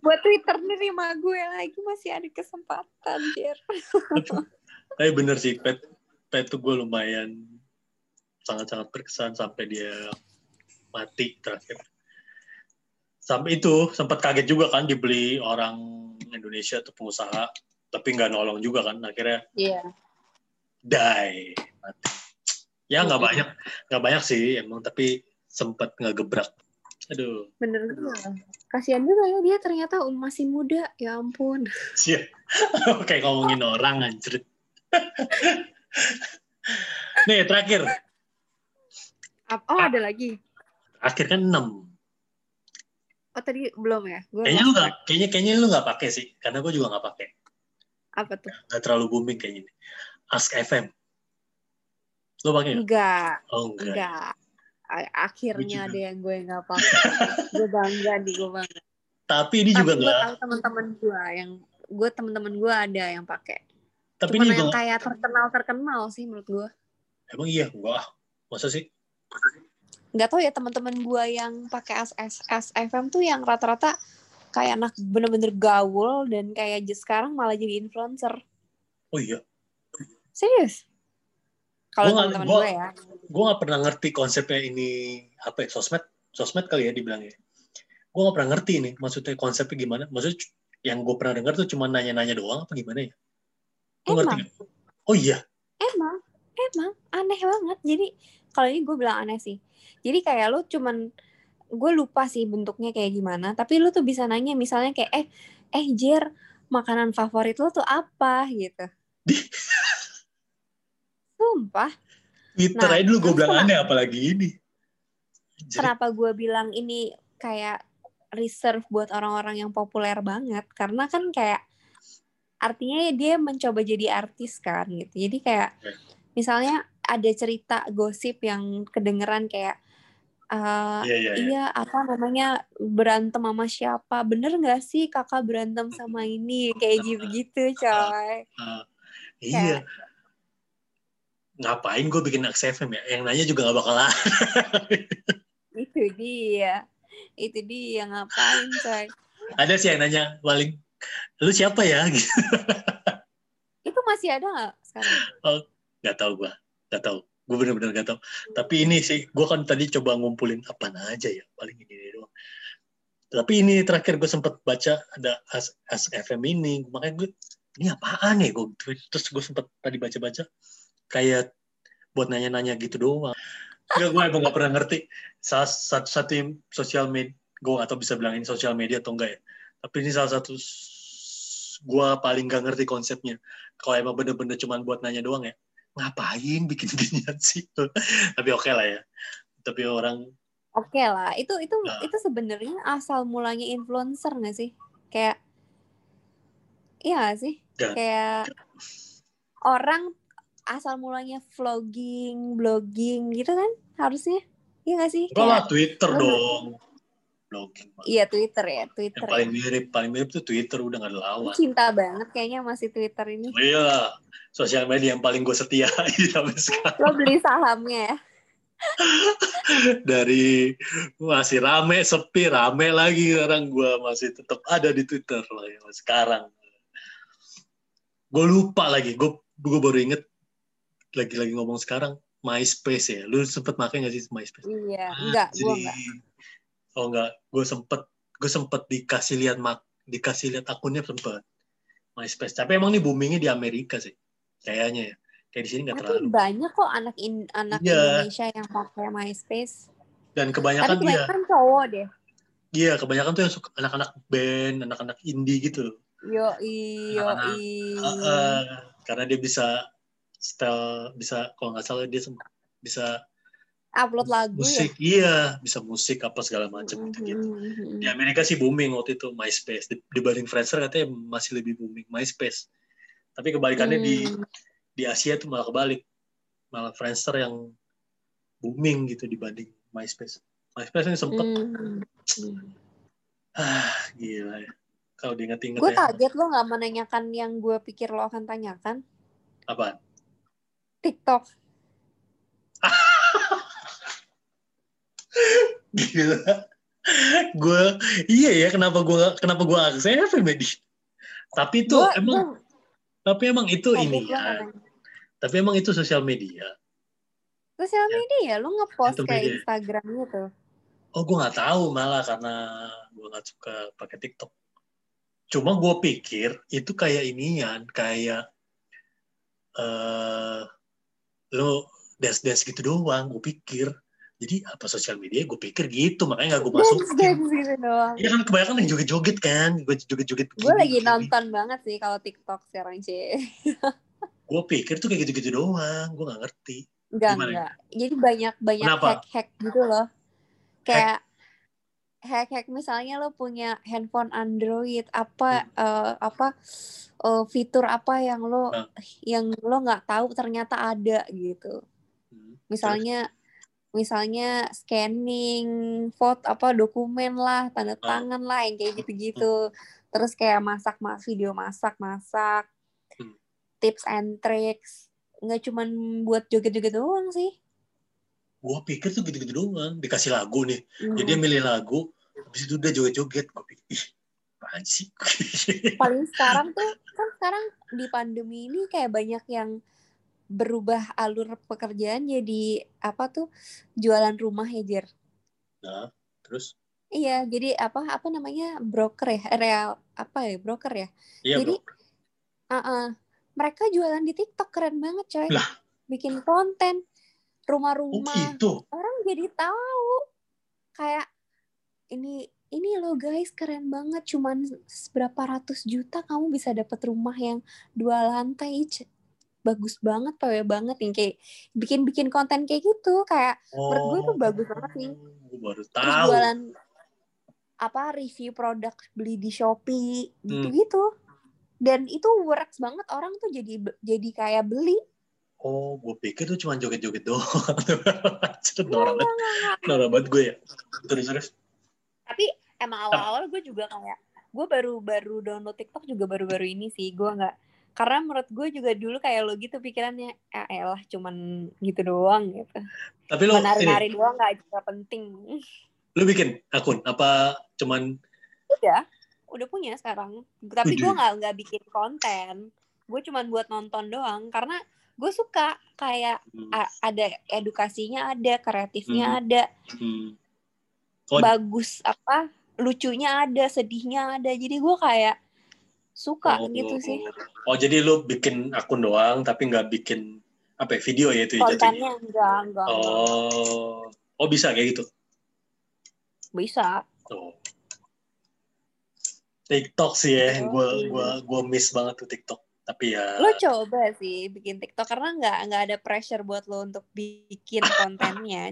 buat Twitter nerima gue lagi, masih ada kesempatan, Jer. Tapi bener sih, pet pet tuh gue lumayan sangat-sangat berkesan sampai dia mati terakhir. Sampai itu sempat kaget juga kan dibeli orang Indonesia atau pengusaha, tapi nggak nolong juga kan akhirnya Iya. die mati. Ya nggak Mm-mm. banyak, nggak banyak sih emang tapi sempat ngegebrak. Aduh, Bener juga. Kasihan juga ya, dia ternyata masih muda. Ya ampun. sih. Kayak ngomongin orang anjir. Nih terakhir, Oh, ada lagi. akhir kan 6. Oh, tadi belum ya? Gue Kayaknya lu nggak, kayaknya kayaknya lu nggak pakai sih, karena gue juga nggak pakai. Apa tuh? Nggak terlalu booming kayaknya. ini. Ask FM. Lu pakai nggak? Enggak. Oh enggak. Enggak. Akhirnya ada yang gue nggak pakai. gue bangga nih, gue bangga. Tapi ini Tapi juga gue tahu teman-teman gue yang gue teman-teman gue ada yang pakai. Tapi Cuman ini yang kayak terkenal terkenal sih menurut gue. emang iya enggak. ah. Masa sih? Nggak tahu ya teman-teman gue yang pakai SS SFM tuh yang rata-rata kayak anak bener-bener gaul dan kayak just sekarang malah jadi influencer. Oh iya. Serius? Kalau teman-teman gua- gue ya. gue nggak pernah ngerti konsepnya ini apa ya sosmed sosmed kali ya dibilangnya gue nggak pernah ngerti ini maksudnya konsepnya gimana maksudnya yang gue pernah dengar tuh cuma nanya-nanya doang apa gimana ya Lu ngerti Emang. nggak? oh iya Emang, emang aneh banget. Jadi kalau ini gue bilang aneh sih. Jadi kayak lu cuman gue lupa sih bentuknya kayak gimana. Tapi lu tuh bisa nanya misalnya kayak eh eh Jer makanan favorit lu tuh apa gitu. Sumpah, Twitter Nah, aja dulu gue bilang kenapa- aneh apalagi ini Jadi, kenapa gue bilang ini kayak reserve buat orang-orang yang populer banget? Karena kan kayak artinya dia mencoba jadi artis kan gitu. Jadi kayak misalnya ada cerita gosip yang kedengeran kayak eh, iya iya iya. Iya, apa namanya berantem sama siapa? Bener nggak sih kakak berantem sama ini? Kayak gitu-gitu, coy. Ah, iya ngapain gue bikin XFM ya yang nanya juga gak bakal. Itu dia. Itu dia ngapain, coy. ada sih yang nanya paling lu siapa ya gitu Itu masih ada nggak sekarang? nggak tahu gue nggak tahu gue bener-bener nggak tahu. Tapi ini sih gue kan tadi coba ngumpulin apa aja ya paling ini, doang. Tapi ini terakhir gue sempet baca ada as, as FM ini makanya gue ini apaan ya gue terus gue sempet tadi baca-baca kayak buat nanya-nanya gitu doang. Enggak, gue emang gak pernah ngerti. Salah satu satu sosial media gue atau bisa bilang ini sosial media atau enggak ya. Tapi ini salah satu gue paling gak ngerti konsepnya. Kalau emang bener-bener cuman buat nanya doang ya ngapain bikin ginian sih tapi oke lah ya tapi orang Oke lah, itu itu Nah. itu sebenarnya asal mulanya influencer nggak sih? Kayak Iya nggak sih? Nggak. Kayak orang asal mulanya vlogging, blogging gitu kan harusnya. Iya nggak sih? lah Kayak Twitter dong blogging. Iya Twitter ya, yang Twitter. paling ya. mirip paling mirip tuh Twitter udah gak ada lawan Cinta banget kayaknya masih Twitter ini. Oh iya sosial media yang paling gue setia sampai sekarang Lo beli sahamnya ya? dari masih rame sepi rame lagi sekarang gue masih tetap ada di Twitter loh ya sekarang gue lupa lagi gue gue baru inget lagi-lagi ngomong sekarang MySpace ya lu sempet pakai nggak sih MySpace Iya, enggak, Jadi, gua enggak. Oh enggak gue sempet gue sempet dikasih lihat mak dikasih lihat akunnya sempet MySpace tapi emang ini boomingnya di Amerika sih kayaknya ya kayak di sini nggak Tapi terlalu banyak kok anak in- anak Iya. Indonesia yang pakai MySpace. dan Tapi kebanyakan dia kebanyakan cowok deh. Iya, kebanyakan tuh yang suka anak-anak band, anak-anak indie gitu. Yo yo Anak-anak, Heeh, karena dia bisa style, bisa kalau nggak salah dia bisa upload lagu musik, iya, bisa musik apa segala ya. macam gitu. gitu. Mhm. Di Amerika sih booming waktu itu MySpace. Di- Dibanding Friendster katanya masih lebih booming MySpace. Tapi kebalikannya di Hmm. di Asia tuh malah kebalik. Malah Friendster yang booming gitu dibanding MySpace. MySpace ini sempet, Hmm. ah gila ya. Kalau diinget-inget Gue ya. kaget lo nggak menanyakan yang gue pikir lo akan tanyakan. Apa? TikTok. Gila. gue iya ya kenapa gue kenapa gue akses Medi. Tapi itu Gua- emang gua tapi emang itu ini nggak ya. Tapi emang itu sosial media. Sosial media lo ngepost kayak media. Instagram gitu. Oh gue nggak tahu malah karena gue nggak suka pakai TikTok. Cuma gue pikir itu kayak inian kayak eh lo des des gitu doang. Gue pikir. Jadi apa sosial media? Gue pikir gitu makanya nggak gue gitu doang. Iya kan kebanyakan yang joget-joget kan, gue joget-joget Gue lagi begini. nonton banget sih kalau TikTok sekarang sih. Gue pikir tuh kayak gitu-gitu doang, gue nggak ngerti. Enggak, Gimana? enggak. Jadi banyak banyak Kenapa? hack-hack gitu loh. Kayak hack-hack misalnya lo punya handphone Android apa eh, apa eh, fitur apa yang lo Hmm. yang lo nggak tahu ternyata ada gitu. Hmm. Misalnya misalnya scanning foto apa dokumen lah, tanda Hmm. tangan lah yang kayak gitu-gitu. Terus kayak masak mas video masak-masak. Hmm. Tips and tricks. Nggak cuman buat joget-joget doang sih. Gue pikir tuh gitu-gitu doang, dikasih lagu nih, Hmm. jadi dia milih lagu, habis itu udah joget-joget. Gue pikir, ih, apaan sih? paling sekarang tuh kan sekarang di pandemi ini kayak banyak yang berubah alur pekerjaan jadi apa tuh jualan rumah ya Jer. Nah, terus? Iya, jadi apa apa namanya broker ya, real apa ya broker ya. Iya, jadi, bro. uh -uh, mereka jualan di TikTok keren banget coy. Lah. Bikin konten Oh rumah-rumah. gitu. Orang jadi tahu kayak ini ini loh guys keren banget cuman berapa ratus juta kamu bisa dapat rumah yang dua lantai bagus banget PW banget yang kayak bikin-bikin konten kayak gitu kayak menurut gue tuh bagus banget sih. Gue baru terus tahu. jualan apa review produk beli di Shopee Hmm. gitu-gitu dan itu works banget orang tuh jadi jadi kayak beli Oh, gue pikir tuh cuma joget-joget doang. Norak banget. Norak banget gue ya. Terus, terus. tapi emang awal-awal gue juga kayak gue baru baru download TikTok juga baru-baru ini sih gue nggak karena menurut gue juga dulu kayak lo gitu pikirannya ah elah cuman gitu doang gitu. Tapi lo, ini, menari-nari doang nggak juga penting. Lo bikin akun? Apa cuman, udah udah punya sekarang. Tapi gue nggak nggak bikin konten. Gue cuman buat nonton doang. Karena gue suka kayak hmm, ada edukasinya ada kreatifnya ada. Hmm. Oh. bagus apa lucunya ada sedihnya ada. Jadi gue kayak suka Oh, gitu sih Oh, jadi lo bikin akun doang, tapi nggak bikin apa ya, video ya itu ya jatuhnya? kontennya enggak enggak, enggak. Oh, oh bisa kayak gitu. bisa Oh. TikTok sih ya, Oh, gue iya. gua gua miss banget tuh TikTok. Tapi ya, lo coba sih bikin TikTok karena nggak nggak ada pressure buat lo untuk bikin kontennya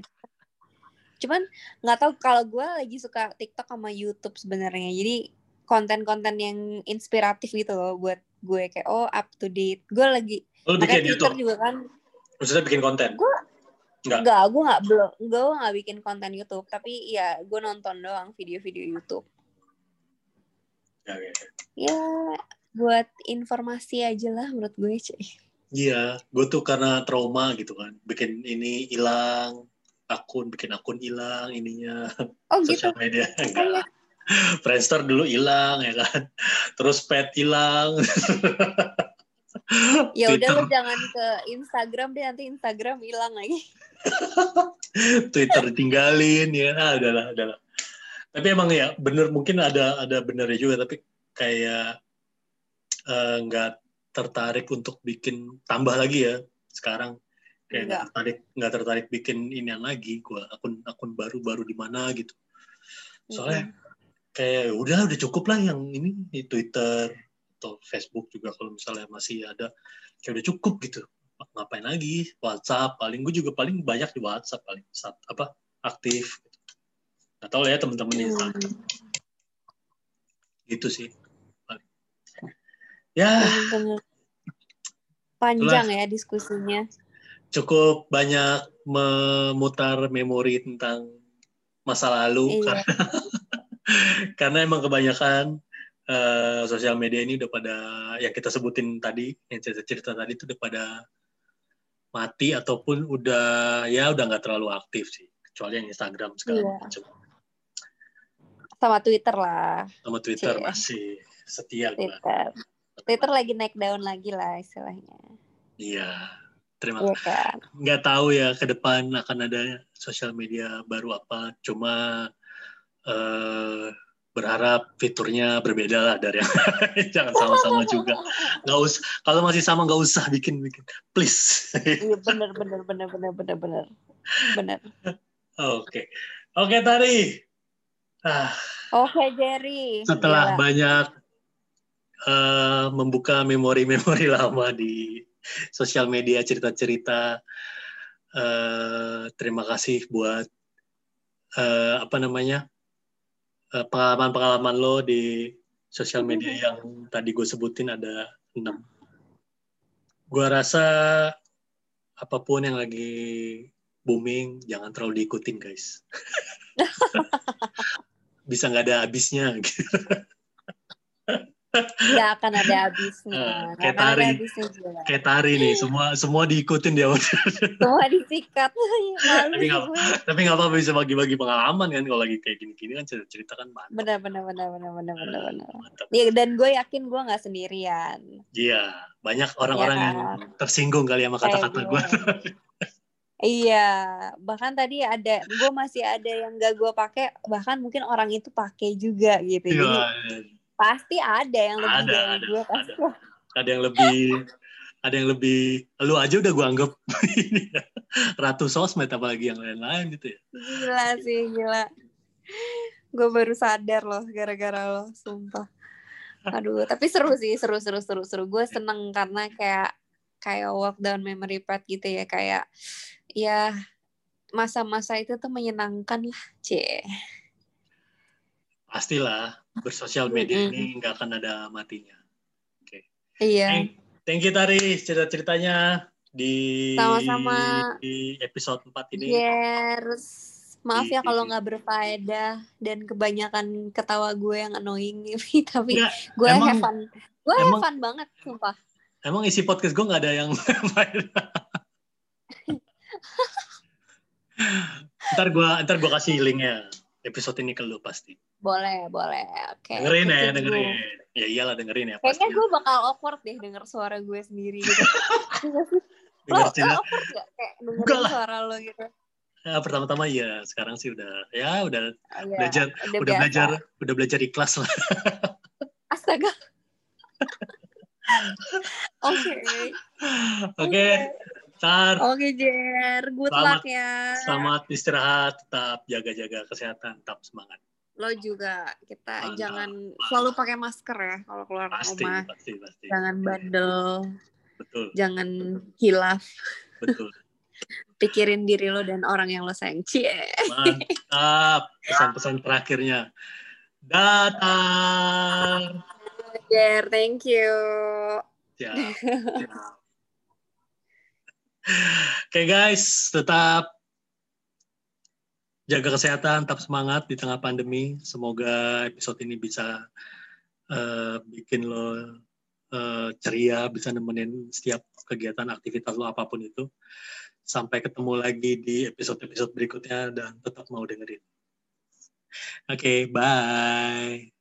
cuman nggak tahu kalau gue lagi suka TikTok sama YouTube sebenarnya jadi konten-konten yang inspiratif gitu loh buat gue kayak oh up to date gue lagi makanya bikin Twitter YouTube, juga kan maksudnya bikin konten. Nggak. Enggak, gue nggak belum, gue nggak bikin konten YouTube, tapi ya gue nonton doang video-video YouTube. Ya, ya. Ya buat informasi aja lah menurut gue cuy. Iya, gue tuh karena trauma gitu kan, bikin ini hilang, akun, bikin akun hilang ininya, Oh gitu. sosial media Oh, enggak. Friendster dulu hilang ya kan, terus pet hilang. Ya udah lo jangan ke Instagram deh nanti Instagram hilang lagi. Twitter ditinggalin ya, ah, udahlah, udahlah. Tapi emang ya bener mungkin ada ada benernya juga, tapi kayak eh, nggak tertarik untuk bikin tambah lagi ya sekarang. Kayak nggak tertarik nggak tertarik bikin inian lagi gua akun akun baru baru di mana gitu. Soalnya kayak udah udah cukup lah yang ini di Twitter atau Facebook juga kalau misalnya masih ada kayak udah cukup gitu ngapain lagi WhatsApp paling gue juga paling banyak di WhatsApp paling saat apa aktif gitu. nggak tahu lah ya teman-teman di sana Hmm. gitu sih paling. ya. Panjang ya diskusinya. cukup banyak memutar memori tentang masa lalu Iya. karena, karena emang kebanyakan eh, sosial media ini udah pada yang kita sebutin tadi yang cerita-cerita tadi itu udah pada mati ataupun udah ya udah nggak terlalu aktif sih kecuali yang Instagram segala Iya. macam Sama Twitter lah. sama Twitter Cie. masih setia Twitter. Twitter lagi naik daun lagi lah istilahnya. iya terima Iya kan? nggak tahu ya ke depan akan ada sosial media baru apa cuma eh, berharap fiturnya berbeda lah dari yang jangan sama-sama juga. Nggak usah kalau masih sama nggak usah bikin bikin. Please. Iya bener bener bener bener bener bener bener. oke. Oke Tari. Ah. Oke Jerry. setelah Gila. banyak eh, membuka memori-memori lama di sosial media cerita-cerita eh, terima kasih buat eh, apa namanya pengalaman-pengalaman lo di sosial media yang tadi gue sebutin ada enam. Gue rasa apa pun yang lagi booming jangan terlalu diikutin guys. Bisa nggak ada habisnya gitu. Gak akan ada habisnya. Eh, Gak kayak tari. habisnya juga. Kayak tari nih, semua semua diikutin dia. Semua disikat. Malu Tapi nggak-. Tapi nggak apa-apa bisa bagi-bagi pengalaman kan kalau lagi kayak gini-gini kan cerita-cerita kan mantap. Benar, benar, benar, benar, benar, benar, benar. mantap. Ya, dan gue yakin gue nggak sendirian. Iya, banyak orang-orang Iya yang tersinggung kali sama kata-kata gue. Iya, bahkan tadi ada, gue masih ada yang gak gue pakai, bahkan mungkin orang itu pakai juga gitu. Iya, Jadi pasti ada yang lebih Ada, dari ada, gue pasti. ada yang lebih ada yang lebih lu aja udah gue anggap ini ya, ratu sosmed apalagi yang lain-lain gitu ya. Gila sih, gila. Gue baru sadar loh gara-gara lo, sumpah. Aduh, tapi seru sih, seru, seru, seru, seru. Gue seneng karena kayak kayak walk down memory path gitu ya, kayak ya masa-masa itu tuh menyenangkan lah, cie. Pastilah bersosial media Mm-mm. ini nggak akan ada matinya. Iya. Thank, thank you Tari cerita-ceritanya di Sama-sama. di episode 4 ini. Yes. Maaf ya kalau nggak berfaedah dan kebanyakan ketawa gue yang annoying tapi Nggak, gue emang- have fun. Gue have emang- fun banget, sumpah. Emang isi podcast gue nggak ada yang ntar gue ntar gua kasih linknya episode ini ke lu pasti. Boleh, boleh. Oke. dengerin ya, dengerin. Ya iyalah dengerin ya. Kayaknya gue bakal awkward deh denger suara gue sendiri gitu. lo, lo awkward gak? Kayak dengerin lah. suara lo gitu. Ya, pertama-tama ya, sekarang sih udah ya udah Oh, iya, belajar udah, udah biasa. belajar udah belajar ikhlas lah. Astaga. Oke. Oke, Tar, Oke, Jer. Good Selamat- luck ya. selamat istirahat, tetap jaga-jaga kesehatan, tetap semangat. Lo juga. Kita Mantap. jangan selalu pakai masker ya kalau keluar Pasti, rumah. pasti, pasti. Jangan bandel. Betul, Jangan hilaf. betul. Pikirin diri lo dan orang yang lo sayang. Cie. Mantap. Pesan-pesan terakhirnya. Datang. Jer, thank you. Siap. siap. Oke guys, tetap jaga kesehatan, tetap semangat di tengah pandemi. Semoga episode ini bisa eh, bikin lo eh, ceria, bisa nemenin setiap kegiatan aktivitas lo apa pun itu. Sampai ketemu lagi di episode-episode berikutnya dan tetap mau dengerin. Oke, bye.